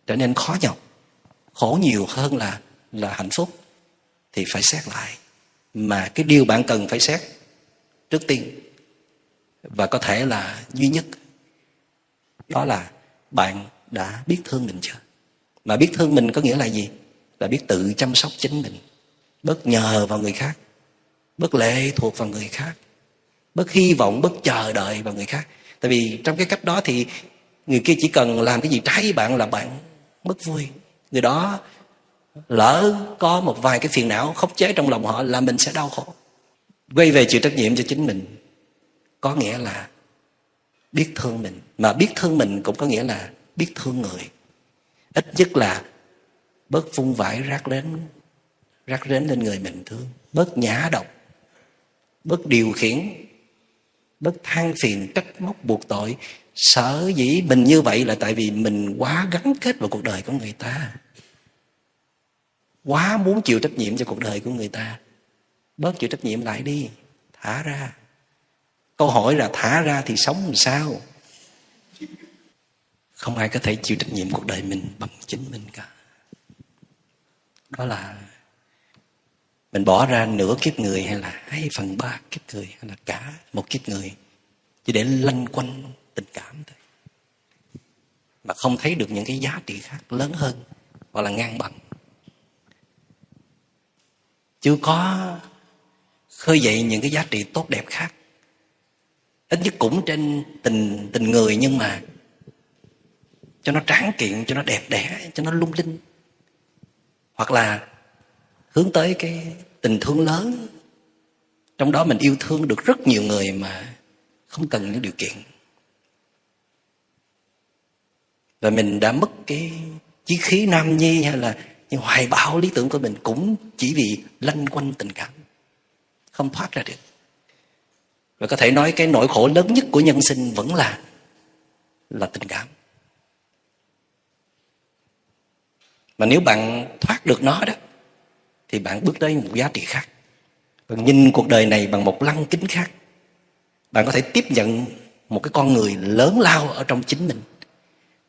trở nên khó nhọc, khổ nhiều hơn là là hạnh phúc, thì phải xét lại. Mà cái điều bạn cần phải xét trước tiên và có thể là duy nhất, đó là bạn đã biết thương mình chưa? Mà biết thương mình có nghĩa là gì? Là biết tự chăm sóc chính mình, bớt nhờ vào người khác bất lệ thuộc vào người khác. Bất hy vọng, bất chờ đợi vào người khác. Tại vì trong cái cách đó thì người kia chỉ cần làm cái gì trái với bạn là bạn mất vui. Người đó lỡ có một vài cái phiền não khống chế trong lòng họ là mình sẽ đau khổ. Quay về chịu trách nhiệm cho chính mình, có nghĩa là biết thương mình. Mà biết thương mình cũng có nghĩa là biết thương người. Ít nhất là bớt vung vãi rác đến rác rến lên người mình, thương. Bớt nhã độc bớt điều khiển bớt than phiền, trách móc, buộc tội. Sở dĩ mình như vậy là tại vì mình quá gắn kết vào cuộc đời của người ta. Quá muốn chịu trách nhiệm cho cuộc đời của người ta. Bớt chịu trách nhiệm lại đi. Thả ra. Câu hỏi là thả ra thì sống làm sao? Không ai có thể chịu trách nhiệm cuộc đời mình bằng chính mình cả. Đó là mình bỏ ra nửa kiếp người hay là hai phần ba kiếp người hay là cả một kiếp người chỉ để lanh quanh tình cảm thôi. Mà không thấy được những cái giá trị khác lớn hơn hoặc là ngang bằng. Chưa có khơi dậy những cái giá trị tốt đẹp khác. Ít nhất cũng trên tình tình người nhưng mà cho nó tráng kiện, cho nó đẹp đẽ, cho nó lung linh. Hoặc là hướng tới cái tình thương lớn. Trong đó mình yêu thương được rất nhiều người mà không cần những điều kiện. Và mình đã mất cái chí khí nam nhi hay là những hoài bão lý tưởng của mình cũng chỉ vì lanh quanh tình cảm, không thoát ra được. Và có thể nói cái nỗi khổ lớn nhất của nhân sinh vẫn là là tình cảm. Mà nếu bạn thoát được nó đó thì bạn bước tới một giá trị khác. Bạn nhìn cuộc đời này bằng một lăng kính khác. Bạn có thể tiếp nhận một cái con người lớn lao ở trong chính mình.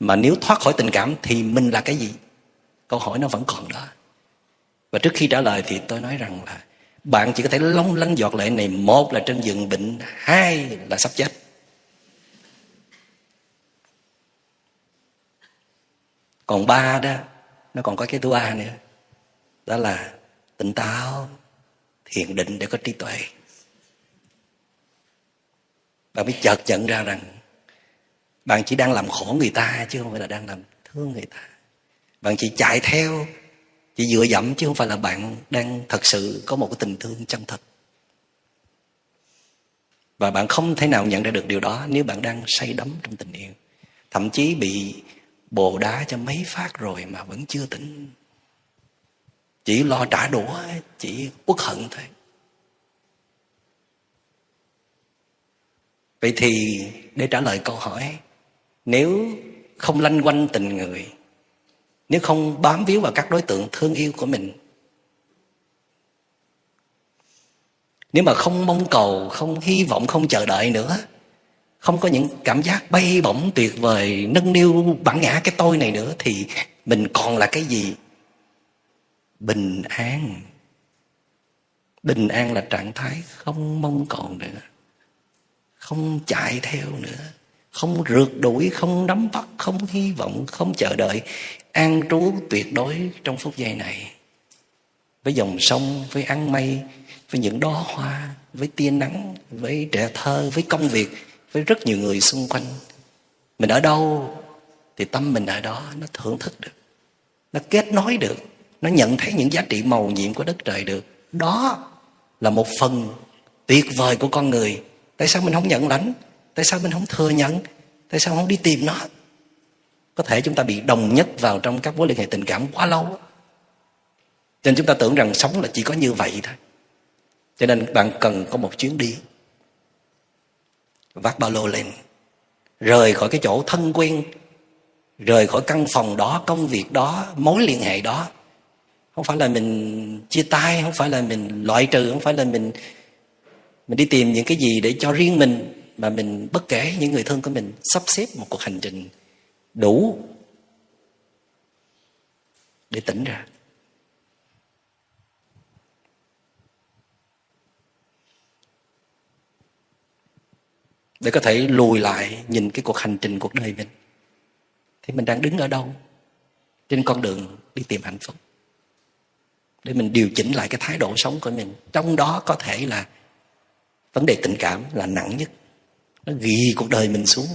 Mà nếu thoát khỏi tình cảm thì mình là cái gì? Câu hỏi nó vẫn còn đó. Và trước khi trả lời thì tôi nói rằng là bạn chỉ có thể long lanh giọt lệ này, một là trên giường bệnh, hai là sắp chết. Còn ba đó, nó còn có cái thứ ba nữa. Đó là tỉnh táo, thiền định để có trí tuệ. Bạn mới chợt nhận ra rằng bạn chỉ đang làm khổ người ta chứ không phải là đang làm thương người ta. Bạn chỉ chạy theo, chỉ dựa dẫm chứ không phải là bạn đang thật sự có một cái tình thương chân thật. Và bạn không thể nào nhận ra được điều đó nếu bạn đang say đắm trong tình yêu. Thậm chí bị bồ đá cho mấy phát rồi mà vẫn chưa tỉnh chỉ lo trả đũa chỉ uất hận thôi. Vậy thì để trả lời câu hỏi, nếu không lanh quanh tình người, nếu không bám víu vào các đối tượng thương yêu của mình, nếu mà không mong cầu, không hy vọng, không chờ đợi nữa, không có những cảm giác bay bổng tuyệt vời, nâng niu bản ngã cái tôi này nữa, thì mình còn là cái gì? Bình an. Bình an là trạng thái không mong cầu nữa, không chạy theo nữa, không rượt đuổi, không nắm bắt, không hy vọng, không chờ đợi an trú tuyệt đối trong phút giây này. Với dòng sông, với ăn mây, với những đóa hoa, với tia nắng, với trẻ thơ, với công việc, với rất nhiều người xung quanh. Mình ở đâu thì tâm mình ở đó, nó thưởng thức được, nó kết nối được nó nhận thấy những giá trị màu nhiệm của đất trời được. Đó là một phần tuyệt vời của con người. Tại sao mình không nhận lãnh? Tại sao mình không thừa nhận? Tại sao không đi tìm nó? Có thể chúng ta bị đồng nhất vào trong các mối liên hệ tình cảm quá lâu cho nên chúng ta tưởng rằng sống là chỉ có như vậy thôi. Cho nên bạn cần có một chuyến đi. Vác ba lô lên. Rời khỏi cái chỗ thân quen. Rời khỏi căn phòng đó, công việc đó, mối liên hệ đó không phải là mình chia tay, không phải là mình loại trừ, không phải là mình mình đi tìm những cái gì để cho riêng mình, mà mình bất kể những người thân của mình sắp xếp một cuộc hành trình đủ để tỉnh ra. Để có thể lùi lại nhìn cái cuộc hành trình, cuộc đời mình. Thì mình đang đứng ở đâu? Trên con đường đi tìm hạnh phúc để mình điều chỉnh lại cái thái độ sống của mình. Trong đó có thể là vấn đề tình cảm là nặng nhất. Nó ghi cuộc đời mình xuống.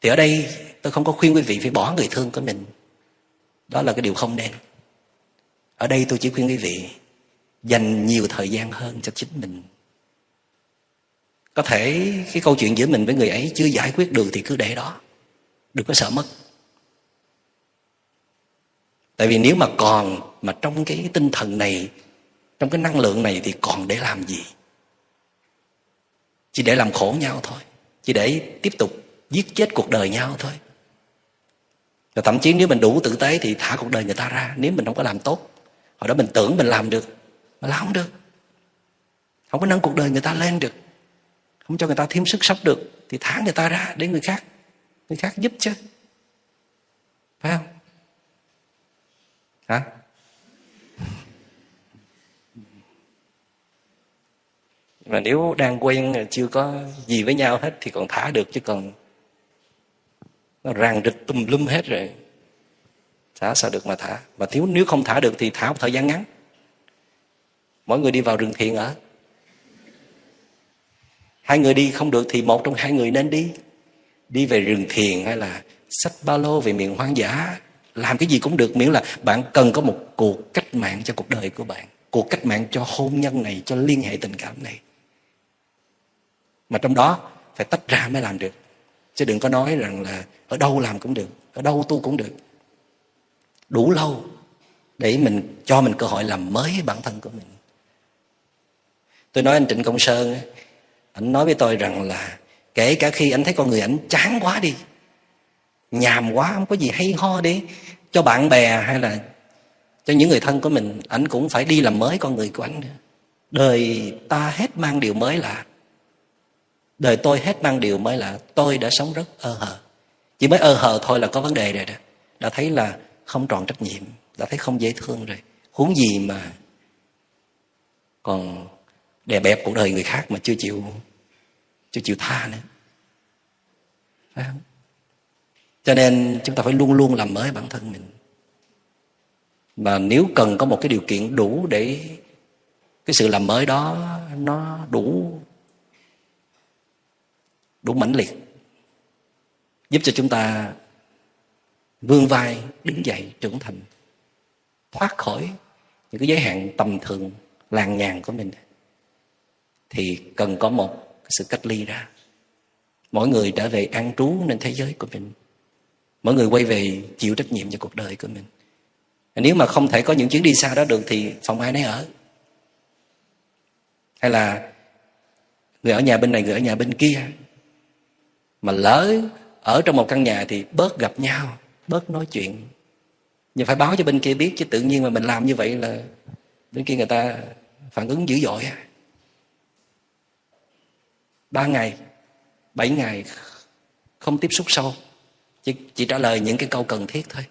Thì ở đây tôi không có khuyên quý vị phải bỏ người thương của mình. Đó là cái điều không nên. Ở đây tôi chỉ khuyên quý vị, dành nhiều thời gian hơn cho chính mình. Có thể cái câu chuyện giữa mình với người ấy chưa giải quyết được thì cứ để đó. Đừng có sợ mất tại vì nếu mà còn mà trong cái tinh thần này, trong cái năng lượng này thì còn để làm gì? Chỉ để làm khổ nhau thôi, chỉ để tiếp tục giết chết cuộc đời nhau thôi. Và thậm chí nếu mình đủ tử tế thì thả cuộc đời người ta ra, nếu mình không có làm tốt. Hồi đó mình tưởng mình làm được, mà làm không được. Không có nâng cuộc đời người ta lên được. Không cho người ta thêm sức sống được, thì thả người ta ra để người khác người khác giúp chứ. Phải không? hả? Mà nếu đang quen chưa có gì với nhau hết thì còn thả được chứ còn nó ràng rịch tùm lum hết rồi. Thả sao được mà thả. Mà thiếu, nếu không thả được thì thả một thời gian ngắn. Mỗi người đi vào rừng thiền ở. Hai người đi không được thì một trong hai người nên đi. Đi về rừng thiền hay là sách ba lô về miền hoang dã làm cái gì cũng được, miễn là bạn cần có một cuộc cách mạng cho cuộc đời của bạn, cuộc cách mạng cho hôn nhân này, cho liên hệ tình cảm này. Mà trong đó, phải tách ra mới làm được. Chứ đừng có nói rằng là ở đâu làm cũng được, ở đâu tu cũng được. Đủ lâu để mình, cho mình cơ hội làm mới bản thân của mình. Tôi nói anh trịnh công sơn anh nói với tôi rằng là kể cả khi anh thấy con người anh chán quá đi nhàm quá, không có gì hay ho để cho bạn bè hay là cho những người thân của mình anh cũng phải đi làm mới con người của anh đời ta hết mang điều mới lạ. Đời tôi hết mang điều mới lạ. Tôi đã sống rất ơ hờ. Chỉ mới ơ hờ thôi là có vấn đề rồi đó. Đã thấy là không tròn trách nhiệm. Đã thấy không dễ thương rồi. Huống gì mà còn đè bẹp cuộc đời người khác mà chưa chịu chưa chịu tha nữa. Phải không? Cho nên chúng ta phải luôn luôn làm mới bản thân mình. Và nếu cần có một cái điều kiện đủ để cái sự làm mới đó nó đủ đủ mãnh liệt, giúp cho chúng ta vươn vai, đứng dậy, trưởng thành, thoát khỏi những cái giới hạn tầm thường, làng nhàn của mình, thì cần có một sự cách ly ra. Mỗi người trở về an trú nên thế giới của mình mỗi người quay về chịu trách nhiệm cho cuộc đời của mình. Nếu mà không thể có những chuyến đi xa đó được thì phòng ai nấy ở. Hay là người ở nhà bên này, người ở nhà bên kia. Mà lỡ ở trong một căn nhà thì bớt gặp nhau, bớt nói chuyện. Nhưng phải báo cho bên kia biết, chứ tự nhiên mà mình làm như vậy là bên kia người ta phản ứng dữ dội à. ba ngày, bảy ngày không tiếp xúc sâu chỉ, chỉ trả lời những cái câu cần thiết thôi.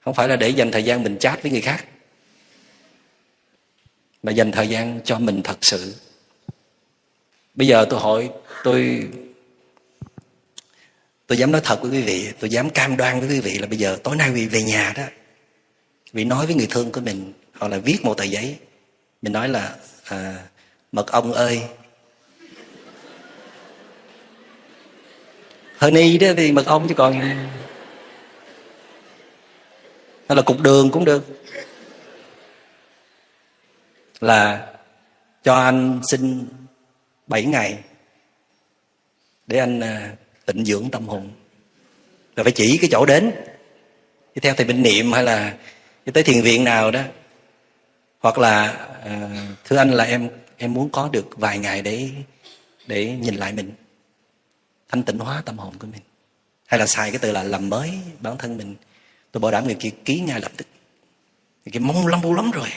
Không phải là để dành thời gian mình chat với người khác mà dành thời gian cho mình thật sự. Bây giờ tôi hỏi tôi tôi dám nói thật với quý vị tôi dám cam đoan với quý vị là bây giờ tối nay quý vị về nhà đó vị nói với người thương của mình hoặc là viết một tờ giấy mình nói là à, mật ong ơi honey đó, thì mật ong chứ còn hay là cục đường cũng được. Là cho anh xin 7 ngày để anh à, tịnh dưỡng tâm hồn. Là phải chỉ cái chỗ đến. Đi theo thầy minh niệm hay là đi tới thiền viện nào đó, hoặc là à, thưa anh là em em muốn có được vài ngày để để nhìn lại mình thanh tịnh hóa tâm hồn của mình. Hay là xài cái từ là làm mới bản thân mình. Tôi bảo đảm người kia ký ngay lập tức. Người kia mong lắm lắm rồi.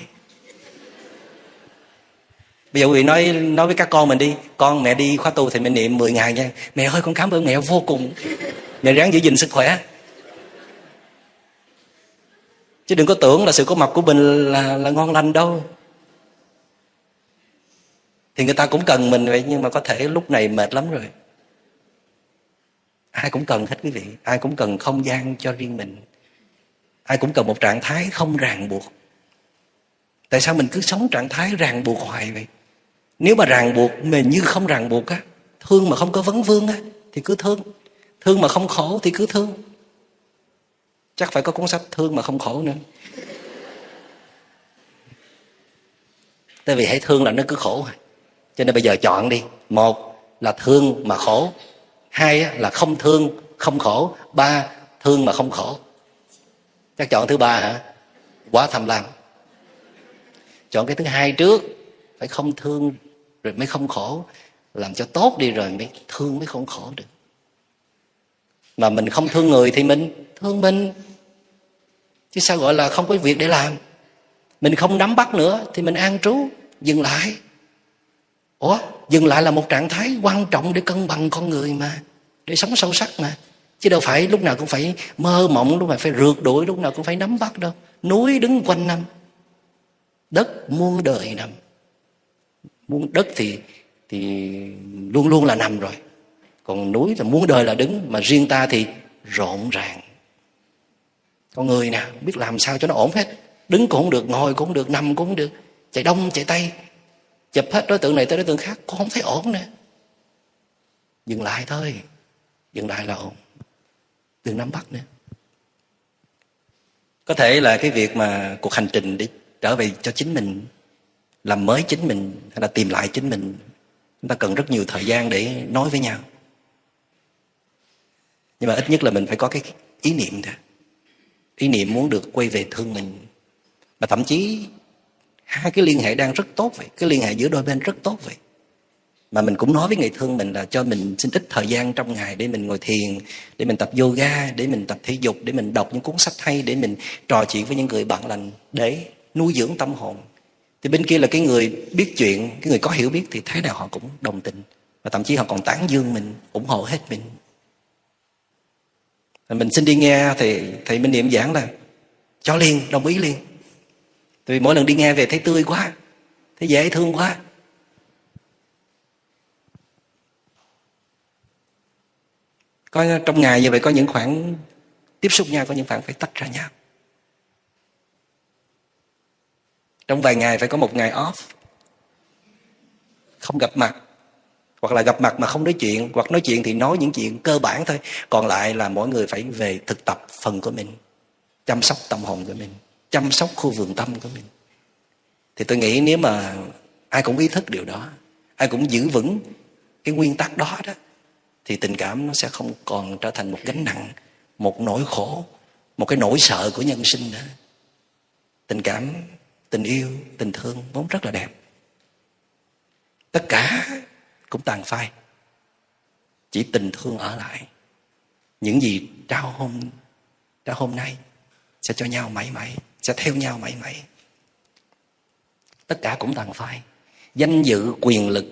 Bây giờ quý vị nói nói với các con mình đi. Con, mẹ đi khóa tu thì mẹ niệm 10 ngày nha. Mẹ ơi, con cảm ơn mẹ vô cùng. Mẹ ráng giữ gìn sức khỏe. Chứ đừng có tưởng là sự có mặt của mình là là ngon lành đâu. Thì người ta cũng cần mình vậy, nhưng mà có thể lúc này mệt lắm rồi ai cũng cần hết quý vị. Ai cũng cần không gian cho riêng mình. Ai cũng cần một trạng thái không ràng buộc. Tại sao mình cứ sống trạng thái ràng buộc hoài vậy? Nếu mà ràng buộc mà như không ràng buộc á, thương mà không có vấn vương á, thì cứ thương. Thương mà không khổ thì cứ thương. Chắc phải có cuốn sách thương mà không khổ nữa. Tại vì hãy thương là nó cứ khổ. Cho nên bây giờ chọn đi. Một là thương mà khổ hai là không thương, không khổ. Ba, thương mà không khổ. Chắc chọn thứ ba hả? Quá tham lam. Chọn cái thứ hai trước. Phải không thương rồi mới không khổ. Làm cho tốt đi rồi mới thương mới không khổ được. Mà mình không thương người thì mình thương mình. Chứ sao gọi là không có việc để làm? Mình không nắm bắt nữa thì mình an trú, dừng lại ủa, dừng lại là một trạng thái quan trọng để cân bằng con người mà, để sống sâu sắc mà. Chứ đâu phải lúc nào cũng phải mơ mộng, lúc nào phải rượt đuổi, lúc nào cũng phải nắm bắt đâu. Núi đứng quanh năm, đất muôn đời nằm. Muôn đất thì thì luôn luôn là nằm rồi. Còn núi là muôn đời là đứng, mà riêng ta thì rộn ràng. Con người nè biết làm sao cho nó ổn hết. Đứng cũng không được, ngồi cũng không được, nằm cũng không được. Chạy đông, chạy tây chụp hết đối tượng này tới đối tượng khác, cũng không thấy ổn nè dừng lại thôi. Dừng lại là ổn. Đừng nắm bắt nữa. Có thể là cái việc mà cuộc hành trình đi trở về cho chính mình, làm mới chính mình, hay là tìm lại chính mình, chúng ta cần rất nhiều thời gian để nói với nhau. Nhưng mà ít nhất là mình phải có cái ý niệm thôi. Ý niệm muốn được quay về thương mình. Và thậm chí hai cái liên hệ đang rất tốt vậy. Cái liên hệ giữa đôi bên rất tốt vậy. Mà mình cũng nói với người thương mình là cho mình xin ít thời gian trong ngày để mình ngồi thiền, để mình tập yoga, để mình tập thể dục, để mình đọc những cuốn sách hay, để mình trò chuyện với những người bạn lành để nuôi dưỡng tâm hồn. Thì bên kia là cái người biết chuyện, cái người có hiểu biết thì thế nào họ cũng đồng tình. Và thậm chí họ còn tán dương mình, ủng hộ hết mình. Mình xin đi nghe thì thầy minh niệm giảng là, cho liền, đồng ý liền vì mỗi lần đi nghe về thấy tươi quá, thấy dễ thương quá. Có, trong ngày như vậy có những khoảng tiếp xúc nhau, có những khoảng phải tách ra nhau. Trong vài ngày phải có một ngày off. Không gặp mặt. Hoặc là gặp mặt mà không nói chuyện, hoặc nói chuyện thì nói những chuyện cơ bản thôi. Còn lại là mỗi người phải về thực tập phần của mình, chăm sóc tâm hồn của mình chăm sóc khu vườn tâm của mình. Thì tôi nghĩ nếu mà ai cũng ý thức điều đó, ai cũng giữ vững cái nguyên tắc đó đó, thì tình cảm nó sẽ không còn trở thành một gánh nặng, một nỗi khổ, một cái nỗi sợ của nhân sinh nữa. Tình cảm, tình yêu, tình thương vốn rất là đẹp. Tất cả cũng tàn phai. Chỉ tình thương ở lại. Những gì trao hôm trao hôm nay sẽ cho nhau mãi mãi sẽ theo nhau mãi mãi. Tất cả cũng tàn phai. Danh dự, quyền lực,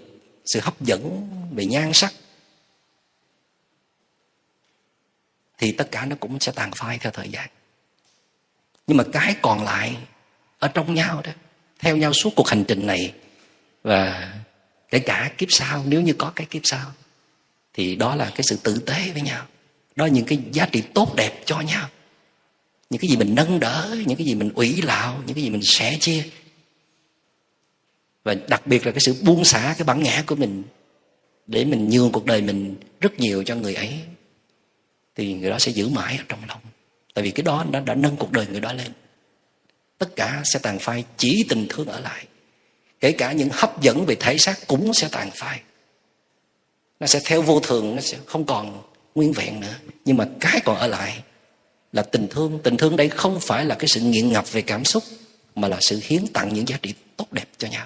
sự hấp dẫn về nhan sắc. Thì tất cả nó cũng sẽ tàn phai theo thời gian. Nhưng mà cái còn lại ở trong nhau đó, theo nhau suốt cuộc hành trình này, và kể cả kiếp sau, nếu như có cái kiếp sau, thì đó là cái sự tử tế với nhau. Đó là những cái giá trị tốt đẹp cho nhau những cái gì mình nâng đỡ, những cái gì mình ủy lạo, những cái gì mình sẻ chia. Và đặc biệt là cái sự buông xả cái bản ngã của mình để mình nhường cuộc đời mình rất nhiều cho người ấy, thì người đó sẽ giữ mãi ở trong lòng. Tại vì cái đó nó đã nâng cuộc đời người đó lên. Tất cả sẽ tàn phai, chỉ tình thương ở lại. Kể cả những hấp dẫn về thể xác cũng sẽ tàn phai. Nó sẽ theo vô thường, nó sẽ không còn nguyên vẹn nữa. Nhưng mà cái còn ở lại là tình thương. Tình thương đây không phải là cái sự nghiện ngập về cảm xúc, mà là sự hiến tặng những giá trị tốt đẹp cho nhau.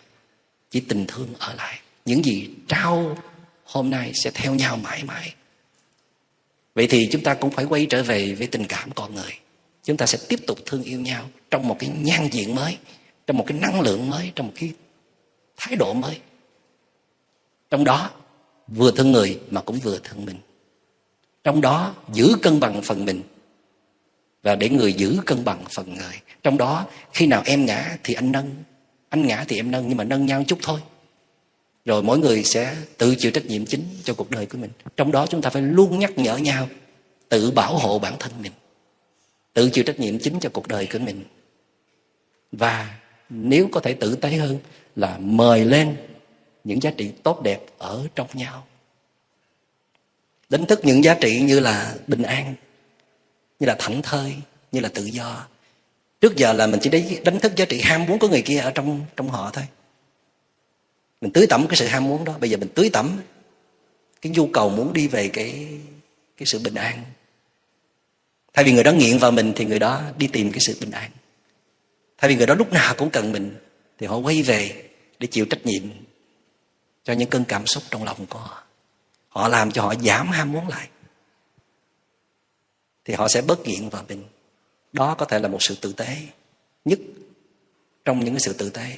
Chỉ tình thương ở lại. Những gì trao hôm nay sẽ theo nhau mãi mãi. Vậy thì chúng ta cũng phải quay trở về với tình cảm con người. Chúng ta sẽ tiếp tục thương yêu nhau trong một cái nhan diện mới, trong một cái năng lượng mới, trong một cái thái độ mới. Trong đó, vừa thương người mà cũng vừa thương mình. Trong đó, giữ cân bằng phần mình và để người giữ cân bằng phần người. Trong đó, khi nào em ngã thì anh nâng. Anh ngã thì em nâng, nhưng mà nâng nhau chút thôi. Rồi mỗi người sẽ tự chịu trách nhiệm chính cho cuộc đời của mình. Trong đó chúng ta phải luôn nhắc nhở nhau, tự bảo hộ bản thân mình. Tự chịu trách nhiệm chính cho cuộc đời của mình. Và nếu có thể tử tế hơn, là mời lên những giá trị tốt đẹp ở trong nhau. Đánh thức những giá trị như là bình an như là thảnh thơi, như là tự do. Trước giờ là mình chỉ đánh thức giá trị ham muốn của người kia ở trong trong họ thôi. Mình tưới tẩm cái sự ham muốn đó. Bây giờ mình tưới tẩm cái nhu cầu muốn đi về cái cái sự bình an. Thay vì người đó nghiện vào mình thì người đó đi tìm cái sự bình an. Thay vì người đó lúc nào cũng cần mình thì họ quay về để chịu trách nhiệm cho những cơn cảm xúc trong lòng của họ. Họ làm cho họ giảm ham muốn lại thì họ sẽ bớt nghiện vào mình đó có thể là một sự tử tế nhất trong những cái sự tử tế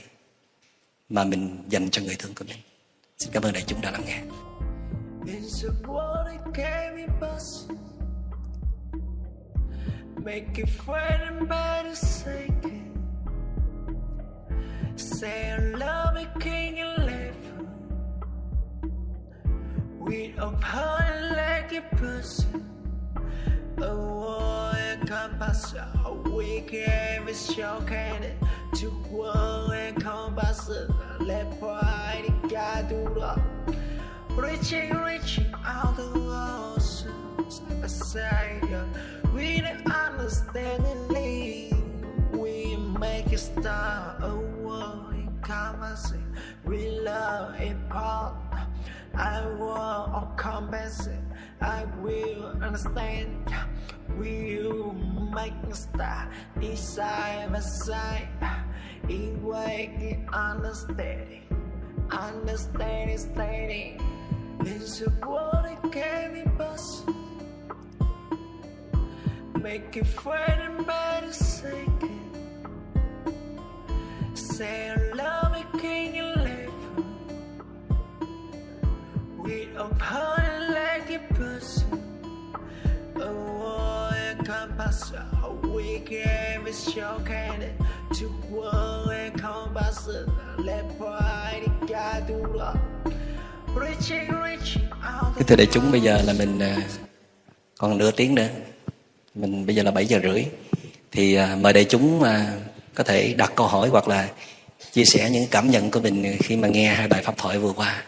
mà mình dành cho người thương của mình xin cảm ơn đại chúng đã lắng nghe Make it friend and better sake. Say I love it, king and live. with a heart like a person. A war compass, a weekend with your cannon. To war and compass, let pride gather up. Reaching, reaching out the walls, side by side. We don't understanding, we make a star. A war in we love a part. I will compensate. I will understand. We'll make a star side by side. In way, understanding. Understanding, standing. It's a world that can be possible. Make it fight and better second. Say love We are part like a person. A world and compass, a weekend is your cannon. To world and compass, let pride gather up. Reaching, reaching out. Thưa đại chúng, bây giờ là mình à, còn nửa tiếng nữa. Mình bây giờ là 7 giờ rưỡi. Thì à, mời đại chúng à, có thể đặt câu hỏi hoặc là chia sẻ những cảm nhận của mình khi mà nghe hai bài pháp thoại vừa qua.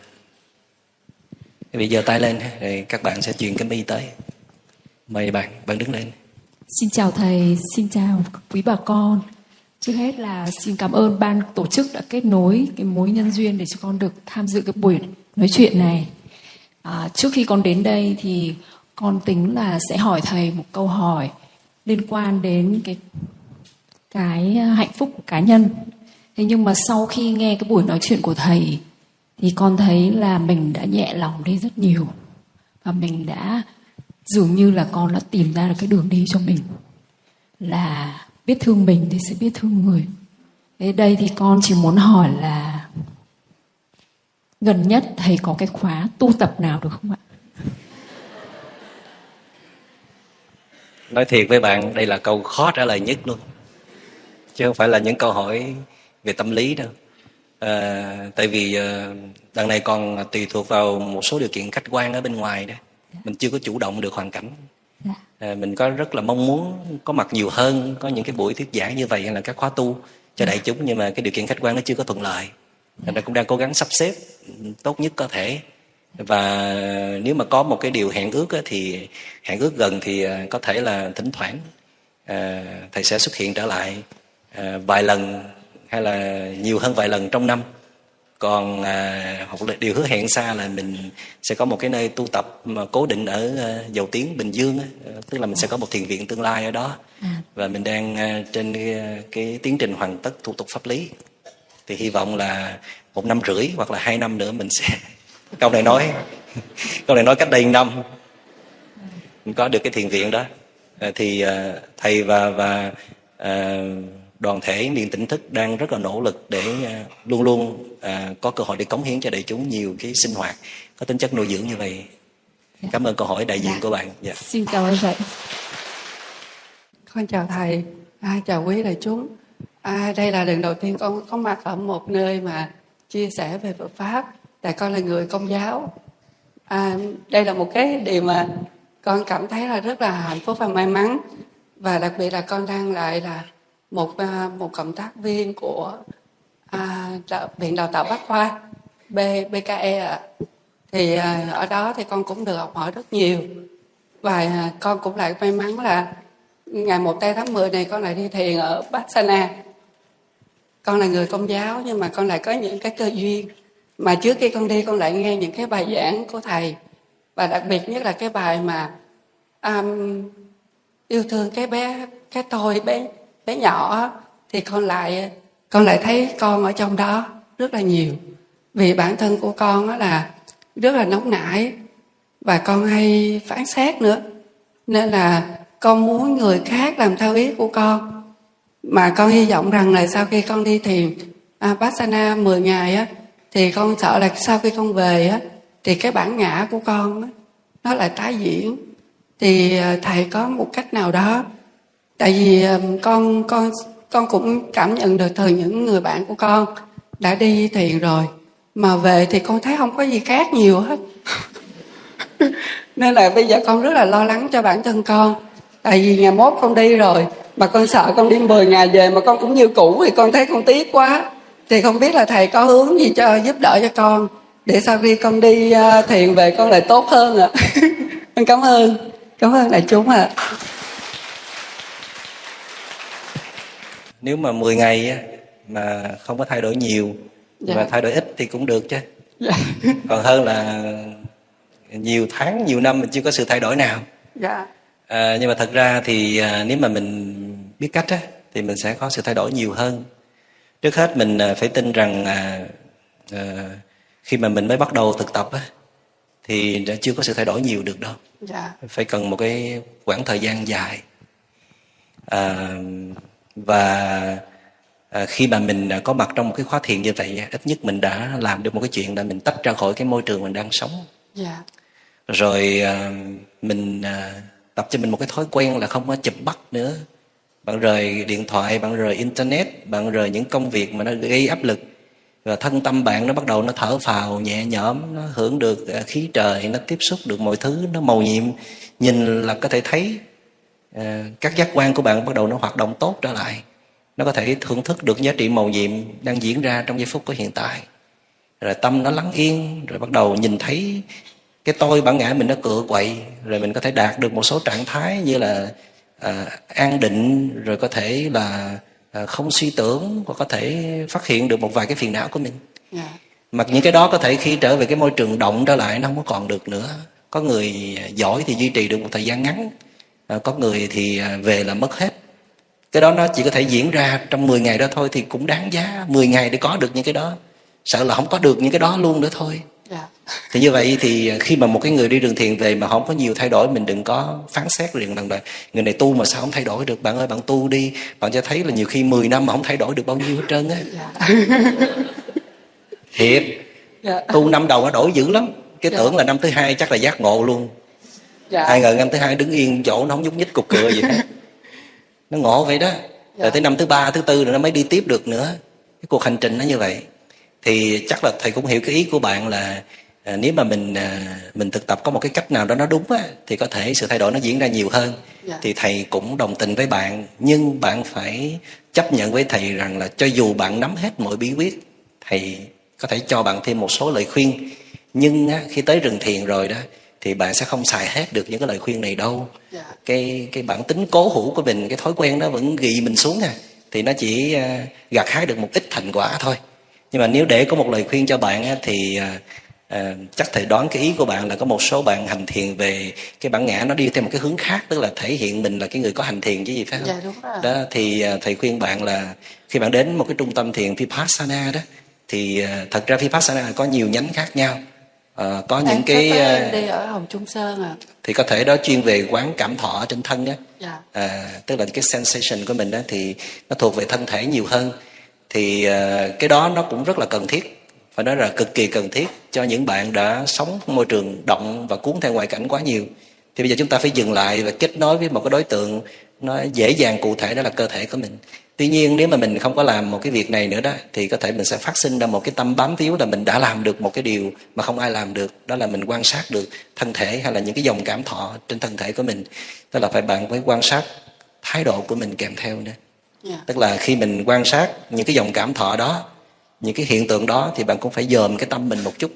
Quý vị giơ tay lên rồi các bạn sẽ truyền cái mi tới. Mời bạn, bạn đứng lên. Xin chào thầy, xin chào quý bà con. Trước hết là xin cảm ơn ban tổ chức đã kết nối cái mối nhân duyên để cho con được tham dự cái buổi nói chuyện này. À, trước khi con đến đây thì con tính là sẽ hỏi thầy một câu hỏi liên quan đến cái cái hạnh phúc của cá nhân. Thế nhưng mà sau khi nghe cái buổi nói chuyện của thầy thì con thấy là mình đã nhẹ lòng đi rất nhiều và mình đã dường như là con đã tìm ra được cái đường đi cho mình là biết thương mình thì sẽ biết thương người thế đây thì con chỉ muốn hỏi là gần nhất thầy có cái khóa tu tập nào được không ạ Nói thiệt với bạn, đây là câu khó trả lời nhất luôn. Chứ không phải là những câu hỏi về tâm lý đâu. À, tại vì à, đằng này còn tùy thuộc vào một số điều kiện khách quan ở bên ngoài đó. Mình chưa có chủ động được hoàn cảnh. À, mình có rất là mong muốn có mặt nhiều hơn, có những cái buổi thuyết giảng như vậy hay là các khóa tu cho đại chúng nhưng mà cái điều kiện khách quan nó chưa có thuận lợi. Thành ra cũng đang cố gắng sắp xếp tốt nhất có thể và nếu mà có một cái điều hẹn ước thì hẹn ước gần thì có thể là thỉnh thoảng thầy sẽ xuất hiện trở lại vài lần hay là nhiều hơn vài lần trong năm. Còn à, một điều hứa hẹn xa là mình sẽ có một cái nơi tu tập mà cố định ở à, dầu tiếng bình dương á, tức là mình sẽ có một thiền viện tương lai ở đó. Và mình đang à, trên cái, cái tiến trình hoàn tất thủ tục pháp lý. Thì hy vọng là một năm rưỡi hoặc là hai năm nữa mình sẽ câu này nói câu này nói cách đây năm mình có được cái thiền viện đó. À, thì à, thầy và và à, đoàn thể niềm tỉnh thức đang rất là nỗ lực để à, luôn luôn à, có cơ hội để cống hiến cho đại chúng nhiều cái sinh hoạt có tính chất nuôi dưỡng như vậy cảm ơn câu hỏi đại diện Dạ. của bạn dạ. xin ơn thầy Con chào thầy, à, chào quý đại chúng. À, đây là lần đầu tiên con có mặt ở một nơi mà chia sẻ về Phật pháp. Tại con là người công giáo. À, đây là một cái điều mà con cảm thấy là rất là hạnh phúc và may mắn. Và đặc biệt là con đang lại là một à, một cộng tác viên của à, đạo- viện đào tạo bách khoa B, BKE ạ. Thì à, ở đó thì con cũng được học hỏi rất nhiều. Và à, con cũng lại may mắn là ngày 1 tây tháng 10 này con lại đi thiền ở Barcelona Con là người công giáo nhưng mà con lại có những cái cơ duyên. Mà trước khi con đi con lại nghe những cái bài giảng của thầy. Và đặc biệt nhất là cái bài mà um, yêu thương cái bé cái tôi bé bé nhỏ thì con lại con lại thấy con ở trong đó rất là nhiều. Vì bản thân của con là rất là nóng nảy và con hay phán xét nữa. Nên là con muốn người khác làm theo ý của con. Mà con hy vọng rằng là sau khi con đi thiền à, Bassana 10 ngày á thì con sợ là sau khi con về á thì cái bản ngã của con á, nó lại tái diễn. Thì ờ, thầy có một cách nào đó tại vì con con con cũng cảm nhận được từ những người bạn của con đã đi thiền rồi mà về thì con thấy không có gì khác nhiều hết nên là bây giờ con rất là lo lắng cho bản thân con tại vì ngày mốt con đi rồi mà con sợ con đi 10 ngày về mà con cũng như cũ thì con thấy con tiếc quá thì không biết là thầy có hướng gì cho giúp đỡ cho con để sau khi con đi uh, thiền về con lại tốt hơn ạ à. con cảm ơn cảm ơn đại chúng ạ à. Nếu mà 10 ngày mà không có thay đổi nhiều dạ. và thay đổi ít thì cũng được chứ dạ. còn hơn là nhiều tháng nhiều năm mình chưa có sự thay đổi nào dạ. à, nhưng mà thật ra thì à, nếu mà mình biết cách á, thì mình sẽ có sự thay đổi nhiều hơn trước hết mình à, phải tin rằng à, à, khi mà mình mới bắt đầu thực tập á, thì đã chưa có sự thay đổi nhiều được đâu dạ. phải cần một cái quãng thời gian dài à, và à, khi mà mình có mặt trong một cái khóa thiền như vậy ít nhất mình đã làm được một cái chuyện là mình tách ra khỏi cái môi trường mình đang sống yeah. Dạ. rồi à, mình à, tập cho mình một cái thói quen là không có chụp bắt nữa bạn rời điện thoại bạn rời internet bạn rời những công việc mà nó gây áp lực và thân tâm bạn nó bắt đầu nó thở phào nhẹ nhõm nó hưởng được à, khí trời nó tiếp xúc được mọi thứ nó màu nhiệm nhìn là có thể thấy à, các giác quan của bạn bắt đầu nó hoạt động tốt trở lại nó có thể thưởng thức được giá trị màu nhiệm đang diễn ra trong giây phút của hiện tại rồi tâm nó lắng yên rồi bắt đầu nhìn thấy cái tôi bản ngã mình nó cựa quậy rồi mình có thể đạt được một số trạng thái như là à, an định rồi có thể là à, không suy tưởng và có thể phát hiện được một vài cái phiền não của mình yeah. Dạ. mặc những cái đó có thể khi trở về cái môi trường động trở lại nó không có còn được nữa có người giỏi thì duy trì được một thời gian ngắn có người thì à, về là mất hết cái đó nó chỉ có thể diễn ra trong 10 ngày đó thôi thì cũng đáng giá 10 ngày để có được những cái đó sợ là không có được những cái đó luôn nữa thôi yeah. Dạ. thì như vậy thì khi mà một cái người đi đường thiền về mà không có nhiều thay đổi mình đừng có phán xét liền rằng là người này tu mà sao không thay đổi được bạn ơi bạn tu đi bạn cho thấy là nhiều khi 10 năm mà không thay đổi được bao nhiêu hết trơn á yeah. thiệt yeah. tu năm đầu nó đổi dữ lắm cái yeah. tưởng là năm thứ hai chắc là giác ngộ luôn dạ. ai ngờ năm thứ hai đứng yên chỗ nó không nhúc nhích cục cửa gì hết nó ngộ vậy đó dạ. rồi tới năm thứ ba thứ tư rồi nó mới đi tiếp được nữa cái cuộc hành trình nó như vậy thì chắc là thầy cũng hiểu cái ý của bạn là à, nếu mà mình à, mình thực tập có một cái cách nào đó nó đúng á thì có thể sự thay đổi nó diễn ra nhiều hơn dạ. thì thầy cũng đồng tình với bạn nhưng bạn phải chấp nhận với thầy rằng là cho dù bạn nắm hết mọi bí quyết thầy có thể cho bạn thêm một số lời khuyên nhưng á, khi tới rừng thiền rồi đó thì bạn sẽ không xài hết được những cái lời khuyên này đâu yeah. Dạ. cái cái bản tính cố hữu của mình cái thói quen đó vẫn ghi mình xuống à thì nó chỉ uh, gặt hái được một ít thành quả thôi nhưng mà nếu để có một lời khuyên cho bạn á, thì uh, uh, chắc thầy đoán cái ý của bạn là có một số bạn hành thiền về cái bản ngã nó đi theo một cái hướng khác tức là thể hiện mình là cái người có hành thiền chứ gì phải không? Dạ, đúng rồi. Đó thì thầy khuyên bạn là khi bạn đến một cái trung tâm thiền vipassana đó thì thật ra vipassana có nhiều nhánh khác nhau à, có những cái uh, đi ở Hồng Trung Sơn à? thì có thể đó chuyên về quán cảm thọ trên thân á dạ. à, tức là cái sensation của mình đó thì nó thuộc về thân thể nhiều hơn. Thì uh, cái đó nó cũng rất là cần thiết. Phải nói là cực kỳ cần thiết cho những bạn đã sống môi trường động và cuốn theo ngoại cảnh quá nhiều. Thì bây giờ chúng ta phải dừng lại và kết nối với một cái đối tượng nó dễ dàng cụ thể đó là cơ thể của mình tuy nhiên nếu mà mình không có làm một cái việc này nữa đó thì có thể mình sẽ phát sinh ra một cái tâm bám víu là mình đã làm được một cái điều mà không ai làm được. Đó là mình quan sát được thân thể hay là những cái dòng cảm thọ trên thân thể của mình. Tức là phải bạn phải quan sát thái độ của mình kèm theo nữa. Yeah. Dạ. tức là khi mình quan sát những cái dòng cảm thọ đó những cái hiện tượng đó thì bạn cũng phải dòm cái tâm mình một chút.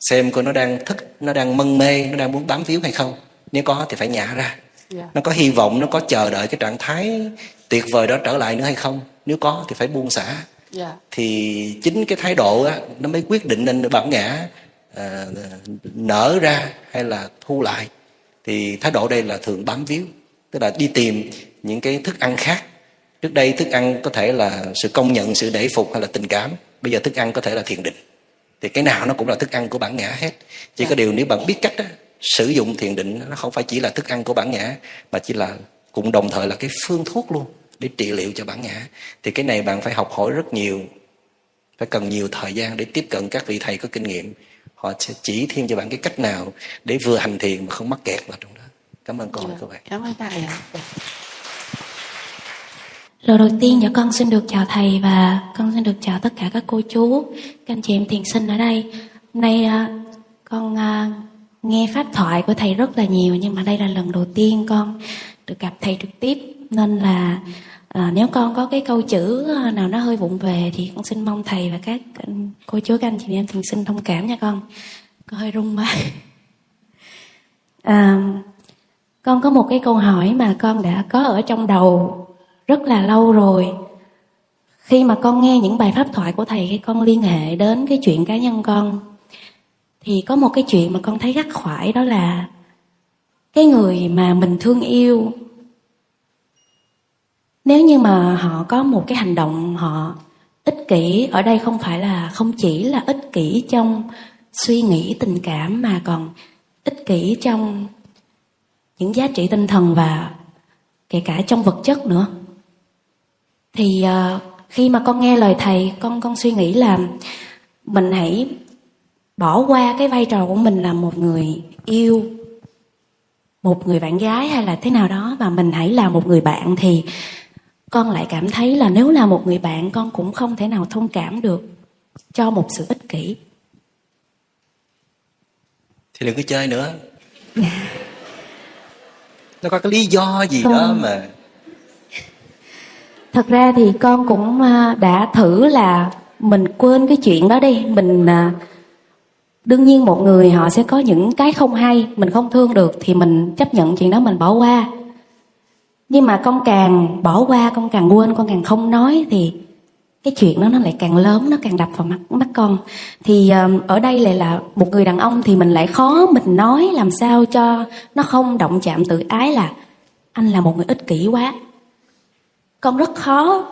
Xem coi nó đang thức nó đang mân mê nó đang muốn bám víu hay không. Nếu có thì phải nhả ra yeah. Dạ. nó có hy vọng nó có chờ đợi cái trạng thái tuyệt vời đó trở lại nữa hay không nếu có thì phải buông xả yeah. Dạ. thì chính cái thái độ á, nó mới quyết định nên bản ngã à, nở ra hay là thu lại thì thái độ đây là thường bám víu tức là đi tìm những cái thức ăn khác trước đây thức ăn có thể là sự công nhận sự để phục hay là tình cảm bây giờ thức ăn có thể là thiền định thì cái nào nó cũng là thức ăn của bản ngã hết chỉ yeah. có dạ. điều nếu bạn biết cách đó, sử dụng thiền định nó không phải chỉ là thức ăn của bản ngã mà chỉ là cũng đồng thời là cái phương thuốc luôn để trị liệu cho bản ngã. Thì cái này bạn phải học hỏi rất nhiều phải cần nhiều thời gian để tiếp cận các vị thầy có kinh nghiệm. Họ sẽ chỉ thêm cho bạn cái cách nào để vừa hành thiền mà không mắc kẹt vào trong đó. Cảm ơn con dạ, các bạn. cảm ơn thầy ạ. Lời đầu tiên dạ con xin được chào thầy và con xin được chào tất cả các cô chú, các anh chị em thiền sinh ở đây. Hôm nay à, con à, nghe pháp thoại của thầy rất là nhiều nhưng mà đây là lần đầu tiên con được gặp thầy trực tiếp. Nên là à, nếu con có cái câu chữ à, nào nó hơi vụng về thì con xin mong thầy và các cô chú các anh chị em thường xin thông cảm nha con. Con hơi rung quá. À, con có một cái câu hỏi mà con đã có ở trong đầu rất là lâu rồi. Khi mà con nghe những bài pháp thoại của thầy khi con liên hệ đến cái chuyện cá nhân con thì có một cái chuyện mà con thấy gắt khoải đó là cái người mà mình thương yêu nếu như mà họ có một cái hành động họ ích kỷ ở đây không phải là không chỉ là ích kỷ trong suy nghĩ tình cảm mà còn ích kỷ trong những giá trị tinh thần và kể cả trong vật chất nữa. Thì uh, khi mà con nghe lời thầy con con suy nghĩ là mình hãy bỏ qua cái vai trò của mình là một người yêu một người bạn gái hay là thế nào đó và mình hãy là một người bạn thì con lại cảm thấy là nếu là một người bạn con cũng không thể nào thông cảm được cho một sự ích kỷ thì đừng có chơi nữa nó có cái lý do gì không. đó mà thật ra thì con cũng à, đã thử là mình quên cái chuyện đó đi mình à, đương nhiên một người họ sẽ có những cái không hay, mình không thương được thì mình chấp nhận chuyện đó mình bỏ qua. Nhưng mà con càng bỏ qua, con càng quên, con càng không nói thì cái chuyện đó nó lại càng lớn, nó càng đập vào mắt mắt con. Thì ở đây lại là một người đàn ông thì mình lại khó mình nói làm sao cho nó không động chạm tự ái là anh là một người ích kỷ quá. Con rất khó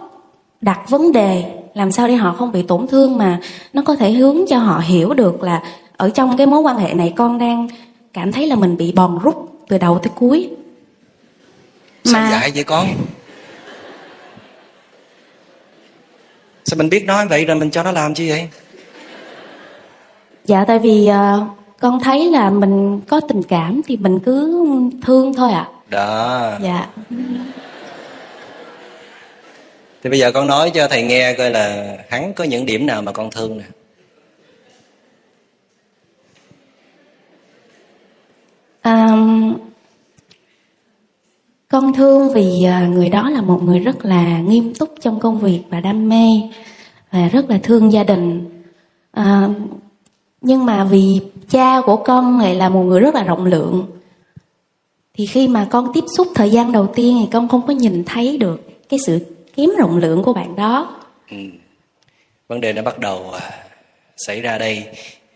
đặt vấn đề làm sao để họ không bị tổn thương mà nó có thể hướng cho họ hiểu được là ở trong cái mối quan hệ này con đang cảm thấy là mình bị bòn rút từ đầu tới cuối. Mà... dạy vậy con? Sao mình biết nói vậy rồi mình cho nó làm chi vậy? Dạ tại vì uh, con thấy là mình có tình cảm thì mình cứ thương thôi ạ. À. đó dạ. Thì bây giờ con nói cho thầy nghe coi là hắn có những điểm nào mà con thương nè à, con thương vì ờ, người đó là một người rất là nghiêm túc trong công việc và đam mê và rất là thương gia đình. À, nhưng mà vì cha của con lại là một người rất là rộng lượng thì khi mà con tiếp xúc thời gian đầu tiên thì con không có nhìn thấy được cái sự kém rộng lượng của bạn đó. Ừ. vấn đề nó bắt đầu à, xảy ra đây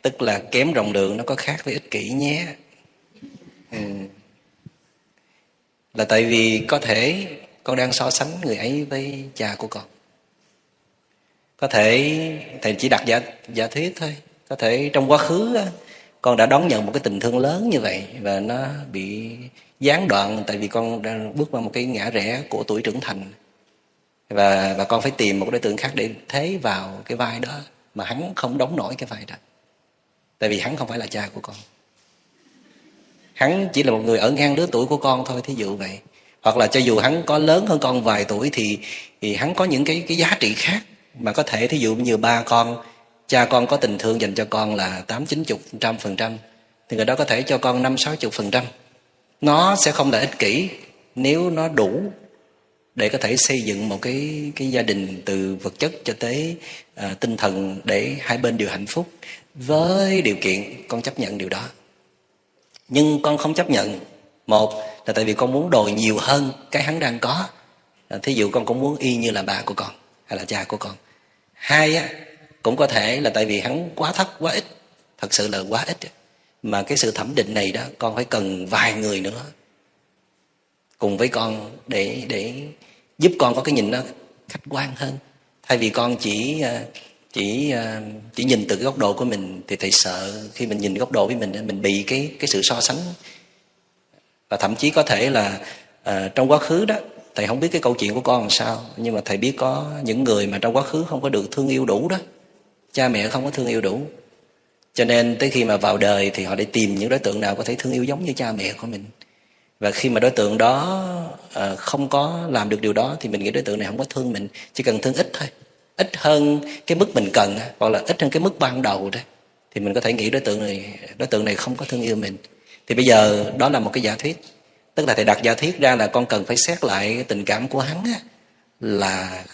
tức là kém rộng lượng nó có khác với ích kỷ nhé ừ. Là tại vì có thể con đang so sánh người ấy với cha của con. Có thể thầy chỉ đặt giả giả thuyết thôi. Có thể trong quá khứ con đã đón nhận một cái tình thương lớn như vậy và nó bị gián đoạn tại vì con đang bước vào một cái ngã rẽ của tuổi trưởng thành. Và và con phải tìm một đối tượng khác để thế vào cái vai đó mà hắn không đóng nổi cái vai đó. Tại vì hắn không phải là cha của con hắn chỉ là một người ở ngang lứa tuổi của con thôi thí dụ vậy. Hoặc là cho dù hắn có lớn hơn con vài tuổi thì thì hắn có những cái cái giá trị khác mà có thể thí dụ như ba con cha con có tình thương dành cho con là tám chín chục trăm phần trăm thì người đó có thể cho con năm sáu chục phần trăm. Nó sẽ không là ích kỷ nếu nó đủ để có thể xây dựng một cái cái gia đình từ vật chất cho tới à, tinh thần để hai bên đều hạnh phúc với điều kiện con chấp nhận điều đó nhưng con không chấp nhận. Một là tại vì con muốn đòi nhiều hơn cái hắn đang có. À, thí dụ con cũng muốn y như là bà của con, hay là cha của con. Hai á, cũng có thể là tại vì hắn quá thấp, quá ít. Thật sự là quá ít mà cái sự thẩm định này đó, con phải cần vài người nữa. Cùng với con để để giúp con có cái nhìn nó khách quan hơn. Thay vì con chỉ à, chỉ ờ, chỉ nhìn từ cái góc độ của mình thì thầy sợ. Khi mình nhìn góc độ với mình mình bị cái cái sự so sánh. Và thậm chí có thể là uh, trong quá khứ đó thầy không biết cái câu chuyện của con làm sao nhưng mà thầy biết có những người mà trong quá khứ không có được thương yêu đủ đó. Cha mẹ không có thương yêu đủ. Cho nên tới khi mà vào đời thì họ để tìm những đối tượng nào có thể thương yêu giống như cha mẹ của mình. Và khi mà đối tượng đó uh, không có làm được điều đó thì mình nghĩ đối tượng này không có thương mình chỉ cần thương ít thôi ít hơn cái mức mình cần hoặc là ít hơn cái mức ban đầu đó thì mình có thể nghĩ đối tượng này đối tượng này không có thương yêu mình. Thì bây giờ đó là một cái giả thuyết. Tức là thầy đặt giả thuyết ra là con cần phải xét lại cái tình cảm của hắn á, là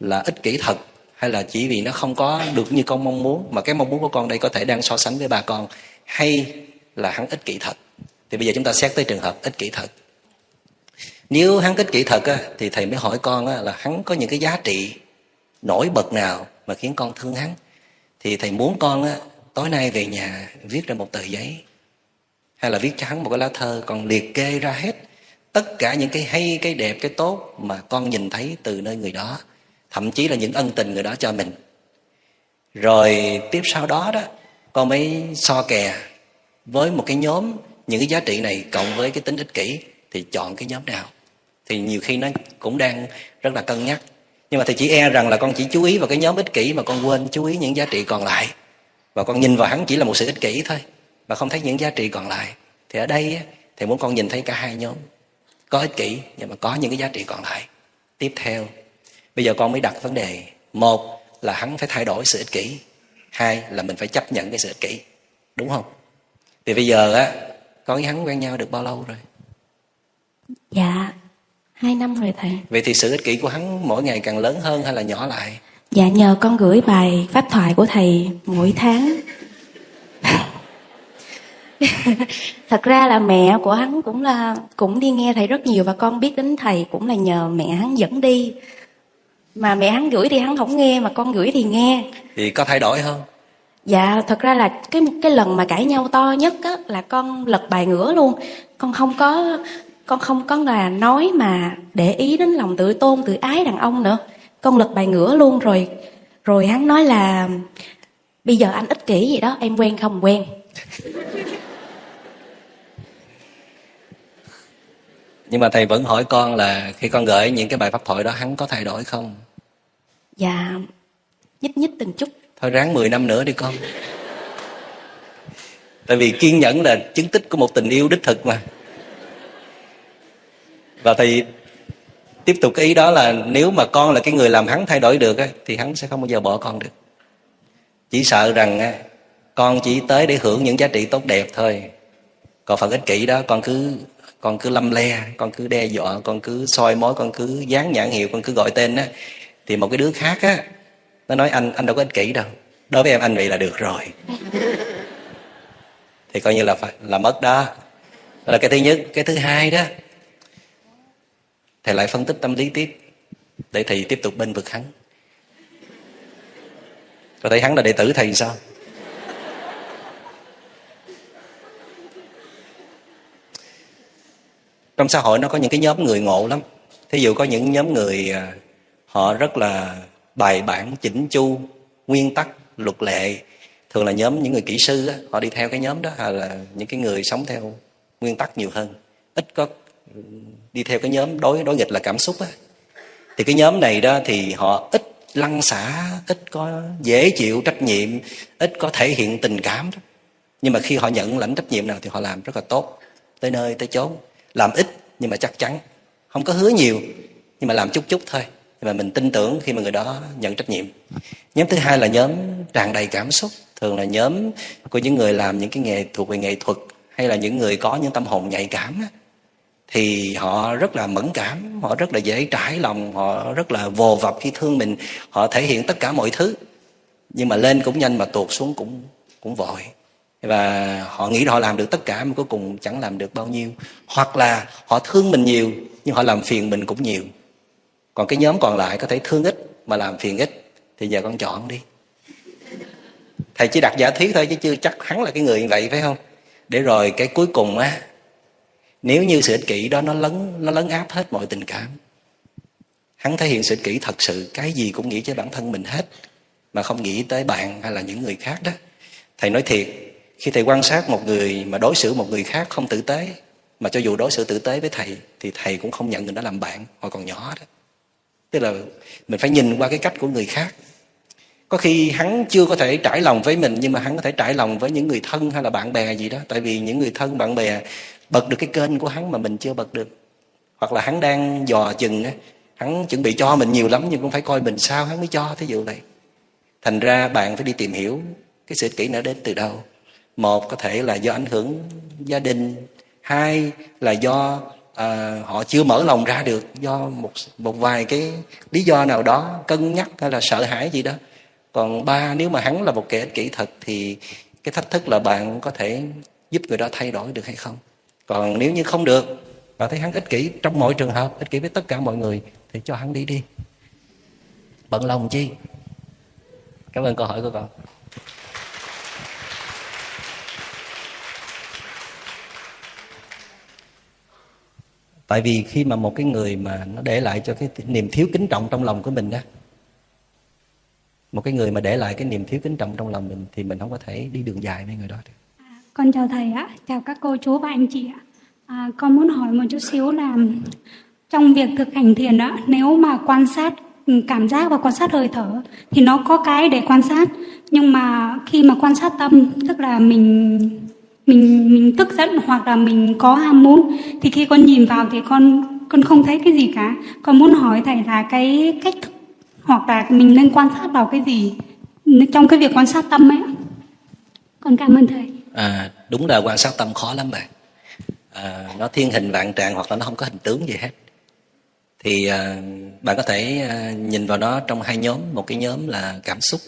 là ích kỷ thật hay là chỉ vì nó không có được như con mong muốn mà cái mong muốn của con đây có thể đang so sánh với ba con hay là hắn ích kỷ thật. Thì bây giờ chúng ta xét tới trường hợp ích kỷ thật. Nếu hắn ích kỷ thật á, thì thầy mới hỏi con á, là hắn có những cái giá trị nổi bật nào mà khiến con thương hắn. Thì thầy muốn con á, tối nay về nhà viết ra một tờ giấy. Hay là viết cho hắn một cái lá thơ còn liệt kê ra hết tất cả những cái hay cái đẹp cái tốt mà con nhìn thấy từ nơi người đó. Thậm chí là những ân tình người đó cho mình. Rồi tiếp sau đó đó con mới so kè với một cái nhóm những cái giá trị này cộng với cái tính ích kỷ thì chọn cái nhóm nào. Thì nhiều khi nó cũng đang rất là cân nhắc nhưng mà thầy chỉ e rằng là con chỉ chú ý vào cái nhóm ích kỷ mà con quên, chú ý những giá trị còn lại. Và con nhìn vào hắn chỉ là một sự ích kỷ thôi, mà không thấy những giá trị còn lại. Thì ở đây thầy muốn con nhìn thấy cả hai nhóm. Có ích kỷ, nhưng mà có những cái giá trị còn lại. Tiếp theo, bây giờ con mới đặt vấn đề. Một là hắn phải thay đổi sự ích kỷ. Hai là mình phải chấp nhận cái sự ích kỷ. Đúng không? Thì bây giờ á, con với hắn quen nhau được bao lâu rồi? Dạ hai năm rồi thầy. Vậy thì sự ích kỷ của hắn mỗi ngày càng lớn hơn hay là nhỏ lại? Dạ nhờ con gửi bài pháp thoại của thầy mỗi tháng. Thật ra là mẹ của hắn cũng là cũng đi nghe thầy rất nhiều và con biết đến thầy cũng là nhờ mẹ hắn dẫn đi. Mà mẹ hắn gửi thì hắn không nghe mà con gửi thì nghe. Thì có thay đổi không? Dạ thật ra là cái cái lần mà cãi nhau to nhất á, là con lật bài ngửa luôn. Con không có con không có là nói mà để ý đến lòng tự tôn tự ái đàn ông nữa. Con lật bài ngửa luôn rồi rồi hắn nói là bây giờ anh ích kỷ gì đó em quen không? Quen. Nhưng mà thầy vẫn hỏi con là khi con gửi những cái bài pháp thoại đó hắn có thay đổi không? Dạ nhích nhích từng chút. Thôi ráng 10 năm nữa đi con. Tại vì kiên nhẫn là chứng tích của một tình yêu đích thực mà và thầy tiếp tục cái ý đó là nếu mà con là cái người làm hắn thay đổi được á, thì hắn sẽ không bao giờ bỏ con được. Chỉ sợ rằng á, con chỉ tới để hưởng những giá trị tốt đẹp thôi. Còn phần ích kỷ đó con cứ con cứ lâm le con cứ đe dọa con cứ soi mối con cứ dán nhãn hiệu con cứ gọi tên á. Thì một cái đứa khác á nó nói anh anh đâu có ích kỷ đâu. Đối với em anh vậy là được rồi. Thì coi như là phải là mất đó. Đó là cái thứ nhất. Cái thứ hai đó thầy lại phân tích tâm lý tiếp để thầy tiếp tục bên vực hắn. Có thấy hắn là đệ tử thầy sao? Trong xã hội nó có những cái nhóm người ngộ lắm. Thí dụ có những nhóm người à, họ rất là bài bản chỉnh chu nguyên tắc luật lệ. Thường là nhóm những người kỹ sư á, họ đi theo cái nhóm đó hay là những cái người sống theo nguyên tắc nhiều hơn. Ít có đi theo cái nhóm đối đối nghịch là cảm xúc á. Thì cái nhóm này đó thì họ ít lăng xả ít có dễ chịu trách nhiệm ít có thể hiện tình cảm đó. nhưng mà khi họ nhận lãnh trách nhiệm nào thì họ làm rất là tốt. Tới nơi tới chốn. Làm ít nhưng mà chắc chắn. Không có hứa nhiều nhưng mà làm chút chút thôi. Nhưng mà mình tin tưởng khi mà người đó nhận trách nhiệm. Nhóm thứ hai là nhóm tràn đầy cảm xúc. Thường là nhóm của những người làm những cái nghề thuộc về nghệ thuật hay là những người có những tâm hồn nhạy cảm á, thì họ rất là mẫn cảm, họ rất là dễ trải lòng, họ rất là vồ vập khi thương mình, họ thể hiện tất cả mọi thứ. Nhưng mà lên cũng nhanh mà tuột xuống cũng cũng vội. Và họ nghĩ họ làm được tất cả mà cuối cùng chẳng làm được bao nhiêu. Hoặc là họ thương mình nhiều, nhưng họ làm phiền mình cũng nhiều. Còn cái nhóm còn lại có thể thương ít mà làm phiền ít, thì giờ con chọn đi. Thầy chỉ đặt giả thuyết thôi chứ chưa chắc hắn là cái người như vậy, phải không? Để rồi cái cuối cùng á nếu như sự ích kỷ đó nó lấn nó lấn áp hết mọi tình cảm, hắn thể hiện sự ích kỷ thật sự, cái gì cũng nghĩ cho bản thân mình hết, mà không nghĩ tới bạn hay là những người khác đó. Thầy nói thiệt, khi thầy quan sát một người mà đối xử một người khác không tử tế, mà cho dù đối xử tử tế với thầy, thì thầy cũng không nhận người đó làm bạn, hồi còn nhỏ đó. Tức là mình phải nhìn qua cái cách của người khác. Có khi hắn chưa có thể trải lòng với mình, nhưng mà hắn có thể trải lòng với những người thân hay là bạn bè gì đó. Tại vì những người thân, bạn bè bật được cái kênh của hắn mà mình chưa bật được. Hoặc là hắn đang dò chừng á hắn chuẩn bị cho mình nhiều lắm nhưng cũng phải coi mình sao hắn mới cho thí dụ vậy. Thành ra bạn phải đi tìm hiểu cái sự kỹ nó đến từ đâu. Một có thể là do ảnh hưởng gia đình hai là do à, họ chưa mở lòng ra được do một một vài cái lý do nào đó cân nhắc hay là sợ hãi gì đó. Còn ba nếu mà hắn là một kẻ ích kỷ thật thì cái thách thức là bạn có thể giúp người đó thay đổi được hay không? Còn nếu như không được và thấy hắn ích kỷ trong mọi trường hợp, ích kỷ với tất cả mọi người, thì cho hắn đi đi. Bận lòng chi? Cảm ơn câu hỏi của con tại vì khi mà một cái người mà nó để lại cho cái niềm thiếu kính trọng trong lòng của mình đó một cái người mà để lại cái niềm thiếu kính trọng trong lòng mình thì mình không có thể đi đường dài với người đó được con chào thầy ạ. Chào các cô chú và anh chị ạ. À, con muốn hỏi một chút xíu là trong việc thực hành thiền á nếu mà quan sát cảm giác và quan sát hơi thở thì nó có cái để quan sát. Nhưng mà khi mà quan sát tâm tức là mình mình mình tức giận hoặc là mình có ham muốn thì khi con nhìn vào thì con con không thấy cái gì cả. Con muốn hỏi thầy là cái cách thức hoặc là mình nên quan sát vào cái gì trong cái việc quan sát tâm ấy con cảm ơn thầy à đúng là quan sát tâm khó lắm bạn. À, nó thiên hình vạn trạng hoặc là nó không có hình tướng gì hết. Thì à, bạn có thể à, nhìn vào nó trong hai nhóm. Một cái nhóm là cảm xúc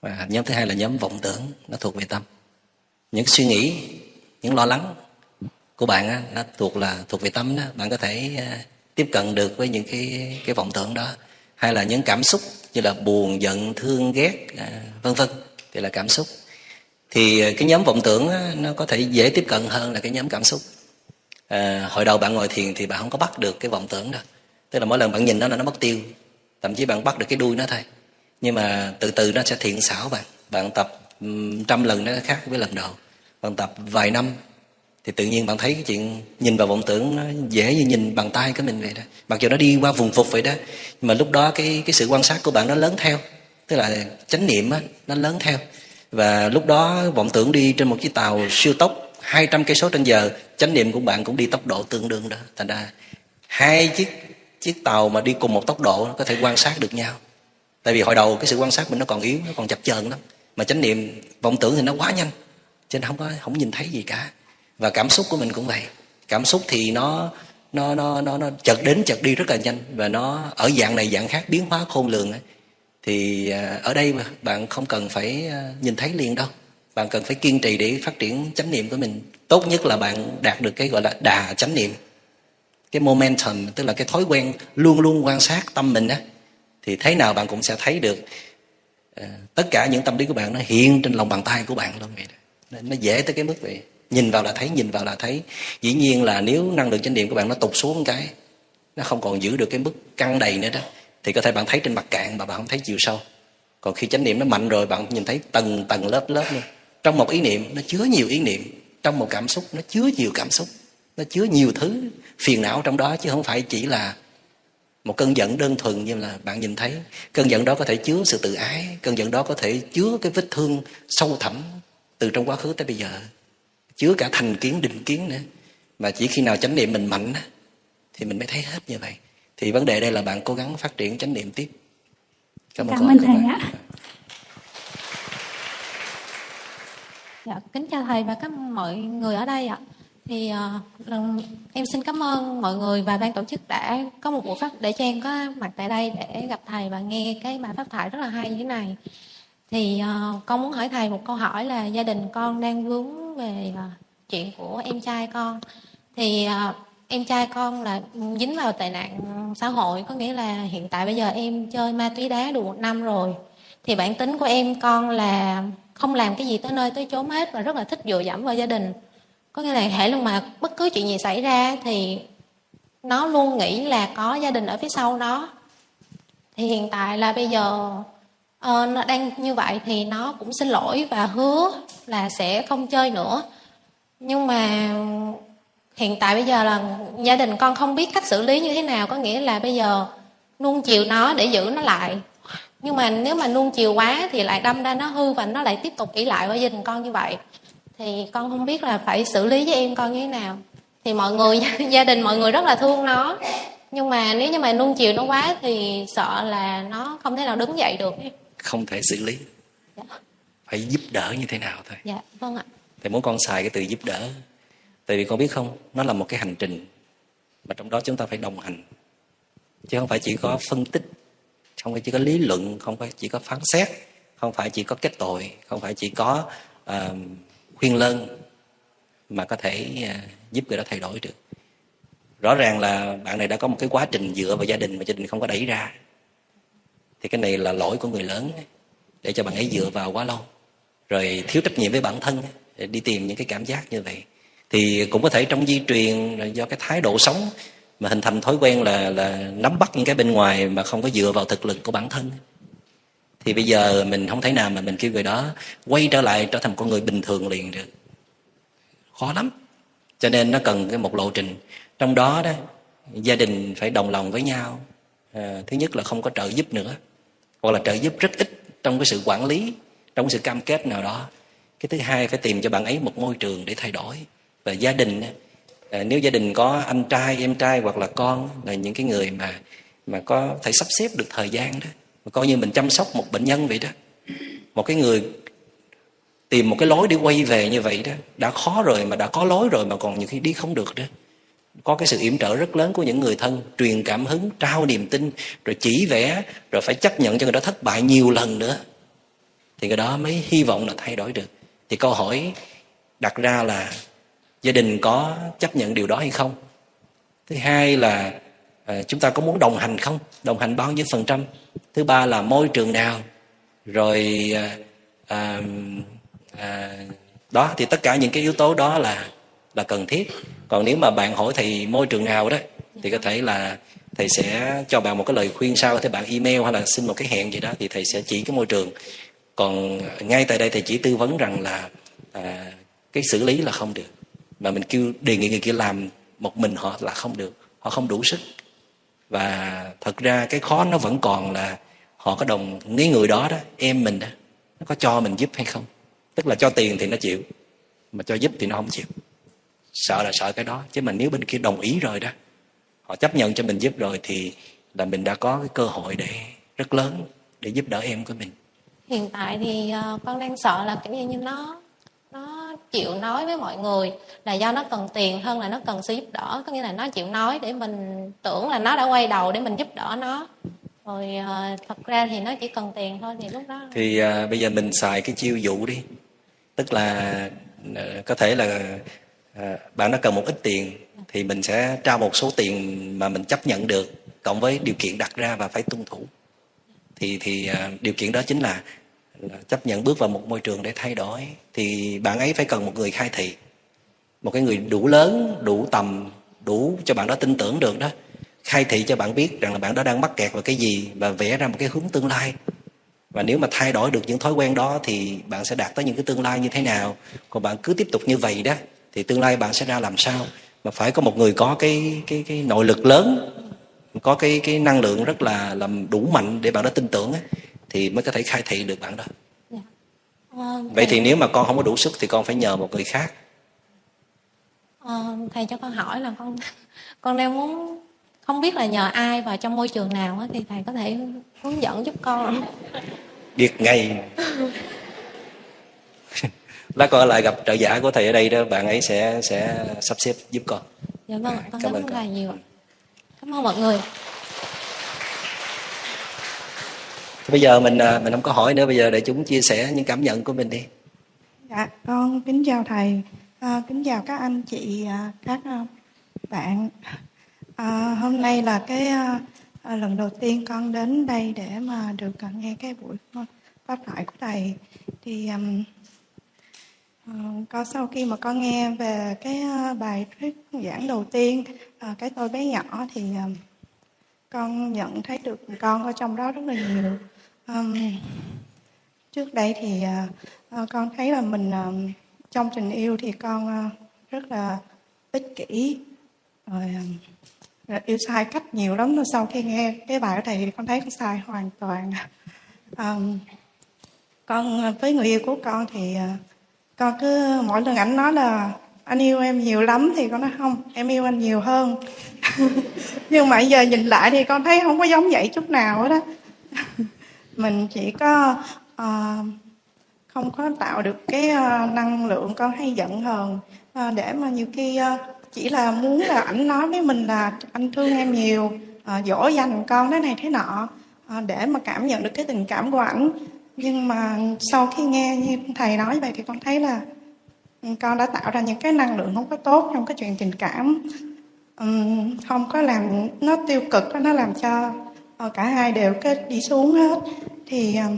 và nhóm thứ hai là nhóm vọng tưởng nó thuộc về tâm. Những suy nghĩ những lo lắng của bạn á, nó thuộc là thuộc về tâm đó. Bạn có thể à, tiếp cận được với những cái cái vọng tưởng đó. Hay là những cảm xúc như là buồn giận thương ghét à, vân vân thì là cảm xúc thì ờ, cái nhóm vọng tưởng nó có thể dễ tiếp cận hơn là cái nhóm cảm xúc. À, hồi đầu bạn ngồi thiền thì bạn không có bắt được cái vọng tưởng đâu. Tức là mỗi lần bạn nhìn nó là nó mất tiêu thậm chí bạn bắt được cái đuôi nó thôi. Nhưng mà từ từ nó sẽ thiện xảo bạn. Bạn tập trăm lần nó khác với lần đầu. Bạn tập vài năm thì tự nhiên bạn thấy cái chuyện nhìn vào vọng tưởng nó dễ như nhìn bằng tay của mình vậy đó. Mặc dù nó đi qua vùng phục vậy đó nhưng mà lúc đó cái cái sự quan sát của bạn nó lớn theo. Tức là chánh niệm á nó lớn theo và lúc đó vọng tưởng đi trên một chiếc tàu siêu tốc 200 cây số trên giờ. Chánh niệm của bạn cũng đi tốc độ tương đương đó. Thành ra hai chiếc chiếc tàu mà đi cùng một tốc độ nó có thể quan sát được nhau. Tại vì hồi đầu cái sự quan sát mình nó còn yếu, nó còn chập chờn lắm. Mà chánh niệm vọng tưởng thì nó quá nhanh, cho nên không có, không nhìn thấy gì cả. Và cảm xúc của mình cũng vậy. Cảm xúc thì nó nó nó nó nó chợt đến chợt đi rất là nhanh. Và nó ở dạng này, dạng khác, biến hóa khôn lường ấy thì à, ở đây mà bạn không cần phải à, nhìn thấy liền đâu. Bạn cần phải kiên trì để phát triển chánh niệm của mình. Tốt nhất là bạn đạt được cái gọi là đà chánh niệm. Cái momentum tức là cái thói quen luôn luôn quan sát tâm mình á thì thế nào bạn cũng sẽ thấy được uh, tất cả những tâm lý của bạn nó hiện trên lòng bàn tay của bạn luôn vậy đó. Nên nó dễ tới cái mức vậy. Nhìn vào là thấy nhìn vào là thấy. Dĩ nhiên là nếu năng lượng chánh niệm của bạn nó tụt xuống một cái nó không còn giữ được cái mức căng đầy nữa đó thì có thể bạn thấy trên mặt cạn mà bạn không thấy chiều sâu. Còn khi chánh niệm nó mạnh rồi, bạn nhìn thấy tầng tầng lớp lớp luôn. Trong một ý niệm, nó chứa nhiều ý niệm. Trong một cảm xúc, nó chứa nhiều cảm xúc. Nó chứa nhiều thứ phiền não trong đó, chứ không phải chỉ là một cơn giận đơn thuần như là bạn nhìn thấy. Cơn giận đó có thể chứa sự tự ái. Cơn giận đó có thể chứa cái vết thương sâu thẳm từ trong quá khứ tới bây giờ. Chứa cả thành kiến, định kiến nữa. Mà chỉ khi nào chánh niệm mình mạnh thì mình mới thấy hết như vậy thì vấn đề đây là bạn cố gắng phát triển chánh niệm tiếp. Cảm ơn, cảm ơn thầy ạ. dạ kính chào thầy và các mọi người ở đây ạ. Thì uh, em xin cảm ơn mọi người và ban tổ chức đã có một buổi phát để cho em có mặt tại đây để gặp thầy và nghe cái bài phát thoại rất là hay như thế này. Thì uh, con muốn hỏi thầy một câu hỏi là gia đình con đang vướng về uh, chuyện của em trai con. Thì uh, em trai con là dính vào tệ nạn xã hội. Có nghĩa là hiện tại bây giờ em chơi ma túy đá được một năm rồi. Thì bản tính của em con là không làm cái gì tới nơi tới chốn hết và rất là thích dựa dẫm vào gia đình. Có nghĩa là hệ luôn mà bất cứ chuyện gì xảy ra thì nó luôn nghĩ là có gia đình ở phía sau đó thì hiện tại là bây giờ uh, nó đang như vậy thì nó cũng xin lỗi và hứa là sẽ không chơi nữa. Nhưng mà hiện tại bây giờ là gia đình con không biết cách xử lý như thế nào có nghĩa là bây giờ nuông chiều nó để giữ nó lại. Nhưng mà nếu mà nuông chiều quá thì lại đâm ra nó hư và nó lại tiếp tục ỷ lại với gia đình con như vậy. Thì con không biết là phải xử lý với em con như thế nào. Thì mọi người gia đình mọi người rất là thương nó. Nhưng mà nếu như mà nuông chiều nó quá thì sợ là nó không thể nào đứng dậy được. Không thể xử lý. Dạ. phải giúp đỡ như thế nào thôi. Dạ vâng ạ. Thầy muốn con xài cái từ giúp đỡ tại vì con biết không nó là một cái hành trình mà trong đó chúng ta phải đồng hành. Chứ không phải chỉ có phân tích không phải chỉ có lý luận không phải chỉ có phán xét không phải chỉ có kết tội không phải chỉ có uh, khuyên lơn mà có thể uh, giúp người đó thay đổi được. Rõ ràng là bạn này đã có một cái quá trình dựa vào gia đình mà gia đình không có đẩy ra. Thì cái này là lỗi của người lớn để cho bạn ấy dựa vào quá lâu. Rồi thiếu trách nhiệm với bản thân để đi tìm những cái cảm giác như vậy thì cũng có thể trong di truyền là do cái thái độ sống mà hình thành thói quen là là nắm bắt những cái bên ngoài mà không có dựa vào thực lực của bản thân. Thì bây giờ mình không thể nào mà mình kêu người đó quay trở lại trở thành một con người bình thường liền được. Khó lắm. Cho nên nó cần cái một lộ trình. Trong đó đó gia đình phải đồng lòng với nhau. À, thứ nhất là không có trợ giúp nữa. Hoặc là trợ giúp rất ít trong cái sự quản lý trong cái sự cam kết nào đó. Cái thứ hai phải tìm cho bạn ấy một môi trường để thay đổi và gia đình à, nếu gia đình có anh trai, em trai hoặc là con là những cái người mà mà có thể sắp xếp được thời gian đó, mà coi như mình chăm sóc một bệnh nhân vậy đó. Một cái người tìm một cái lối để quay về như vậy đó, đã khó rồi mà đã có lối rồi mà còn nhiều khi đi không được đó. Có cái sự yểm trợ rất lớn của những người thân, truyền cảm hứng, trao niềm tin, rồi chỉ vẽ, rồi phải chấp nhận cho người đó thất bại nhiều lần nữa. Thì cái đó mới hy vọng là thay đổi được. Thì câu hỏi đặt ra là gia đình có chấp nhận điều đó hay không? Thứ hai là à, chúng ta có muốn đồng hành không? Đồng hành bao nhiêu phần trăm? Thứ ba là môi trường nào? Rồi à, à, à, đó thì tất cả những cái yếu tố đó là là cần thiết. Còn nếu mà bạn hỏi thầy môi trường nào đó thì có thể là thầy sẽ cho bạn một cái lời khuyên sau. Thì bạn email hay là xin một cái hẹn gì đó thì thầy sẽ chỉ cái môi trường. Còn ngay tại đây thầy chỉ tư vấn rằng là à, cái xử lý là không được mà mình kêu đề nghị người kia làm một mình họ là không được. Họ không đủ sức. Và thật ra cái khó nó vẫn còn là họ có đồng cái người đó đó em mình đó nó có cho mình giúp hay không? Tức là cho tiền thì nó chịu mà cho giúp thì nó không chịu. Sợ là sợ cái đó. Chứ mà nếu bên kia đồng ý rồi đó họ chấp nhận cho mình giúp rồi thì là mình đã có cái cơ hội để rất lớn để giúp đỡ em của mình. Hiện tại thì ờ, con đang sợ là kiểu như, nó chịu nói với mọi người là do nó cần tiền hơn là nó cần sự giúp đỡ. Có nghĩa là nó chịu nói để mình tưởng là nó đã quay đầu để mình giúp đỡ nó. Rồi uh, thật ra thì nó chỉ cần tiền thôi thì lúc đó thì uh, bây giờ mình xài cái chiêu dụ đi. Tức là uh, có thể là uh, bạn nó cần một ít tiền thì mình sẽ trao một số tiền mà mình chấp nhận được cộng với điều kiện đặt ra và phải tuân thủ. Thì thì uh, điều kiện đó chính là chấp nhận bước vào một môi trường để thay đổi thì bạn ấy phải cần một người khai thị một cái người đủ lớn đủ tầm đủ cho bạn đó tin tưởng được đó khai thị cho bạn biết rằng là bạn đó đang mắc kẹt vào cái gì và vẽ ra một cái hướng tương lai. Và nếu mà thay đổi được những thói quen đó thì bạn sẽ đạt tới những cái tương lai như thế nào? Còn bạn cứ tiếp tục như vậy đó thì tương lai bạn sẽ ra làm sao? Mà phải có một người có cái cái cái nội lực lớn có cái cái năng lượng rất là làm đủ mạnh để bạn đó tin tưởng ấy, thì mới có thể khai thị được bạn đó. Dạ. à, vậy thì nếu mà con không có đủ sức thì con phải nhờ một người khác. À, thầy cho con hỏi là con con đang muốn không biết là nhờ ai và trong môi trường nào thì thầy có thể hướng dẫn giúp con biết ngay. Lát con lại gặp trợ giả của thầy ở đây đó bạn ấy sẽ sẽ sắp xếp giúp con. Dạ vâng con cảm, ơn thầy nhiều cảm ơn mọi người bây giờ mình à, mình không có hỏi nữa bây giờ để chúng chia sẻ những cảm nhận của mình đi. Dạ con kính chào thầy. À, kính chào các anh chị à, các à, bạn. À, hôm nay là cái à, lần đầu tiên con đến đây để mà được nghe cái buổi pháp thoại của thầy. Thì um, uh, có sau khi mà con nghe về cái bài thuyết giảng đầu tiên uh, cái tôi bé nhỏ thì con nhận thấy được con ở trong đó rất là nhiều um, trước đây thì uh, con thấy là mình um, trong tình yêu thì con uh, rất là ích kỷ. Rồi uh, yêu sai cách nhiều lắm rồi sau khi nghe cái bài của thầy thì con thấy con sai hoàn toàn. Um, con với người yêu của con thì uh, con cứ mỗi lần ảnh nói là anh yêu em nhiều lắm thì con nói không em yêu anh nhiều hơn. Nhưng mà giờ nhìn lại thì con thấy không có giống vậy chút nào hết đó mình chỉ có uh, không có tạo được cái uh, năng lượng con hay giận hờn. Uh, để mà nhiều khi uh, chỉ là muốn là ảnh nói với mình là anh thương em nhiều uh, dỗ dành con thế này thế nọ uh, để mà cảm nhận được cái tình cảm của ảnh. Nhưng mà sau khi nghe như thầy nói vậy thì con thấy là ừ, con đã tạo ra những cái năng lượng không có tốt trong cái chuyện tình cảm. Um, không có làm nó tiêu cực nó làm cho Ờ, cả hai đều cái đi xuống hết. Thì ờ,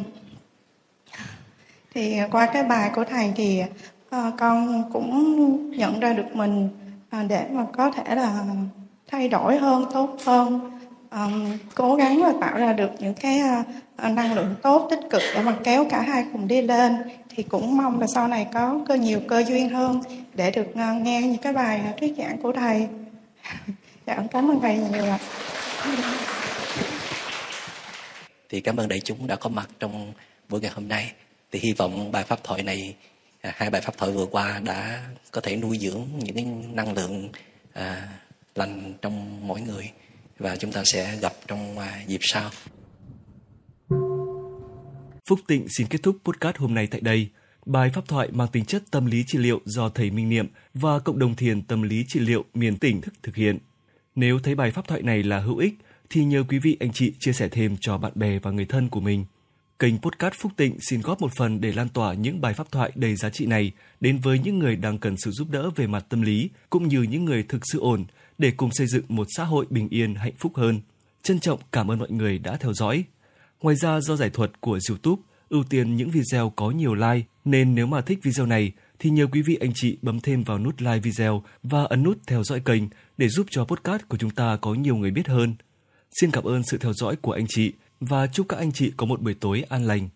thì qua cái bài của thầy thì uh, con cũng nhận ra được mình uh, để mà có thể là thay đổi hơn tốt hơn. Um, cố gắng và tạo ra được những cái uh, năng lượng tốt tích cực để mà kéo cả hai cùng đi lên. Thì cũng mong là sau này có cơ nhiều cơ duyên hơn để được uh, nghe những cái bài thuyết giảng của thầy. Dạ cảm ơn thầy nhiều ạ thì cảm ơn đại chúng đã có mặt trong buổi ngày hôm nay thì hy vọng bài pháp thoại này à, hai bài pháp thoại vừa qua đã có thể nuôi dưỡng những cái năng lượng à, lành trong mỗi người và chúng ta sẽ gặp trong à, dịp sau. Phúc Tịnh xin kết thúc podcast hôm nay tại đây. Bài pháp thoại mang tính chất tâm lý trị liệu do thầy Minh Niệm và cộng đồng thiền tâm lý trị liệu miền tỉnh thức thực hiện. Nếu thấy bài pháp thoại này là hữu ích thì nhờ quý vị, anh chị chia sẻ thêm cho bạn bè và người thân của mình. Kênh Podcast Phúc Tịnh xin góp một phần để lan tỏa những bài pháp thoại đầy giá trị này đến với những người đang cần sự giúp đỡ về mặt tâm lý, cũng như những người thực sự ổn, để cùng xây dựng một xã hội bình yên, hạnh phúc hơn. Trân trọng cảm ơn mọi người đã theo dõi. Ngoài ra, do giải thuật của YouTube ưu tiên những video có nhiều like, nên nếu mà thích video này, thì nhờ quý vị, anh chị bấm thêm vào nút like video và ấn nút theo dõi kênh để giúp cho podcast của chúng ta có nhiều người biết hơn. Xin cảm ơn sự theo dõi của anh chị và chúc các anh chị có một buổi tối an lành.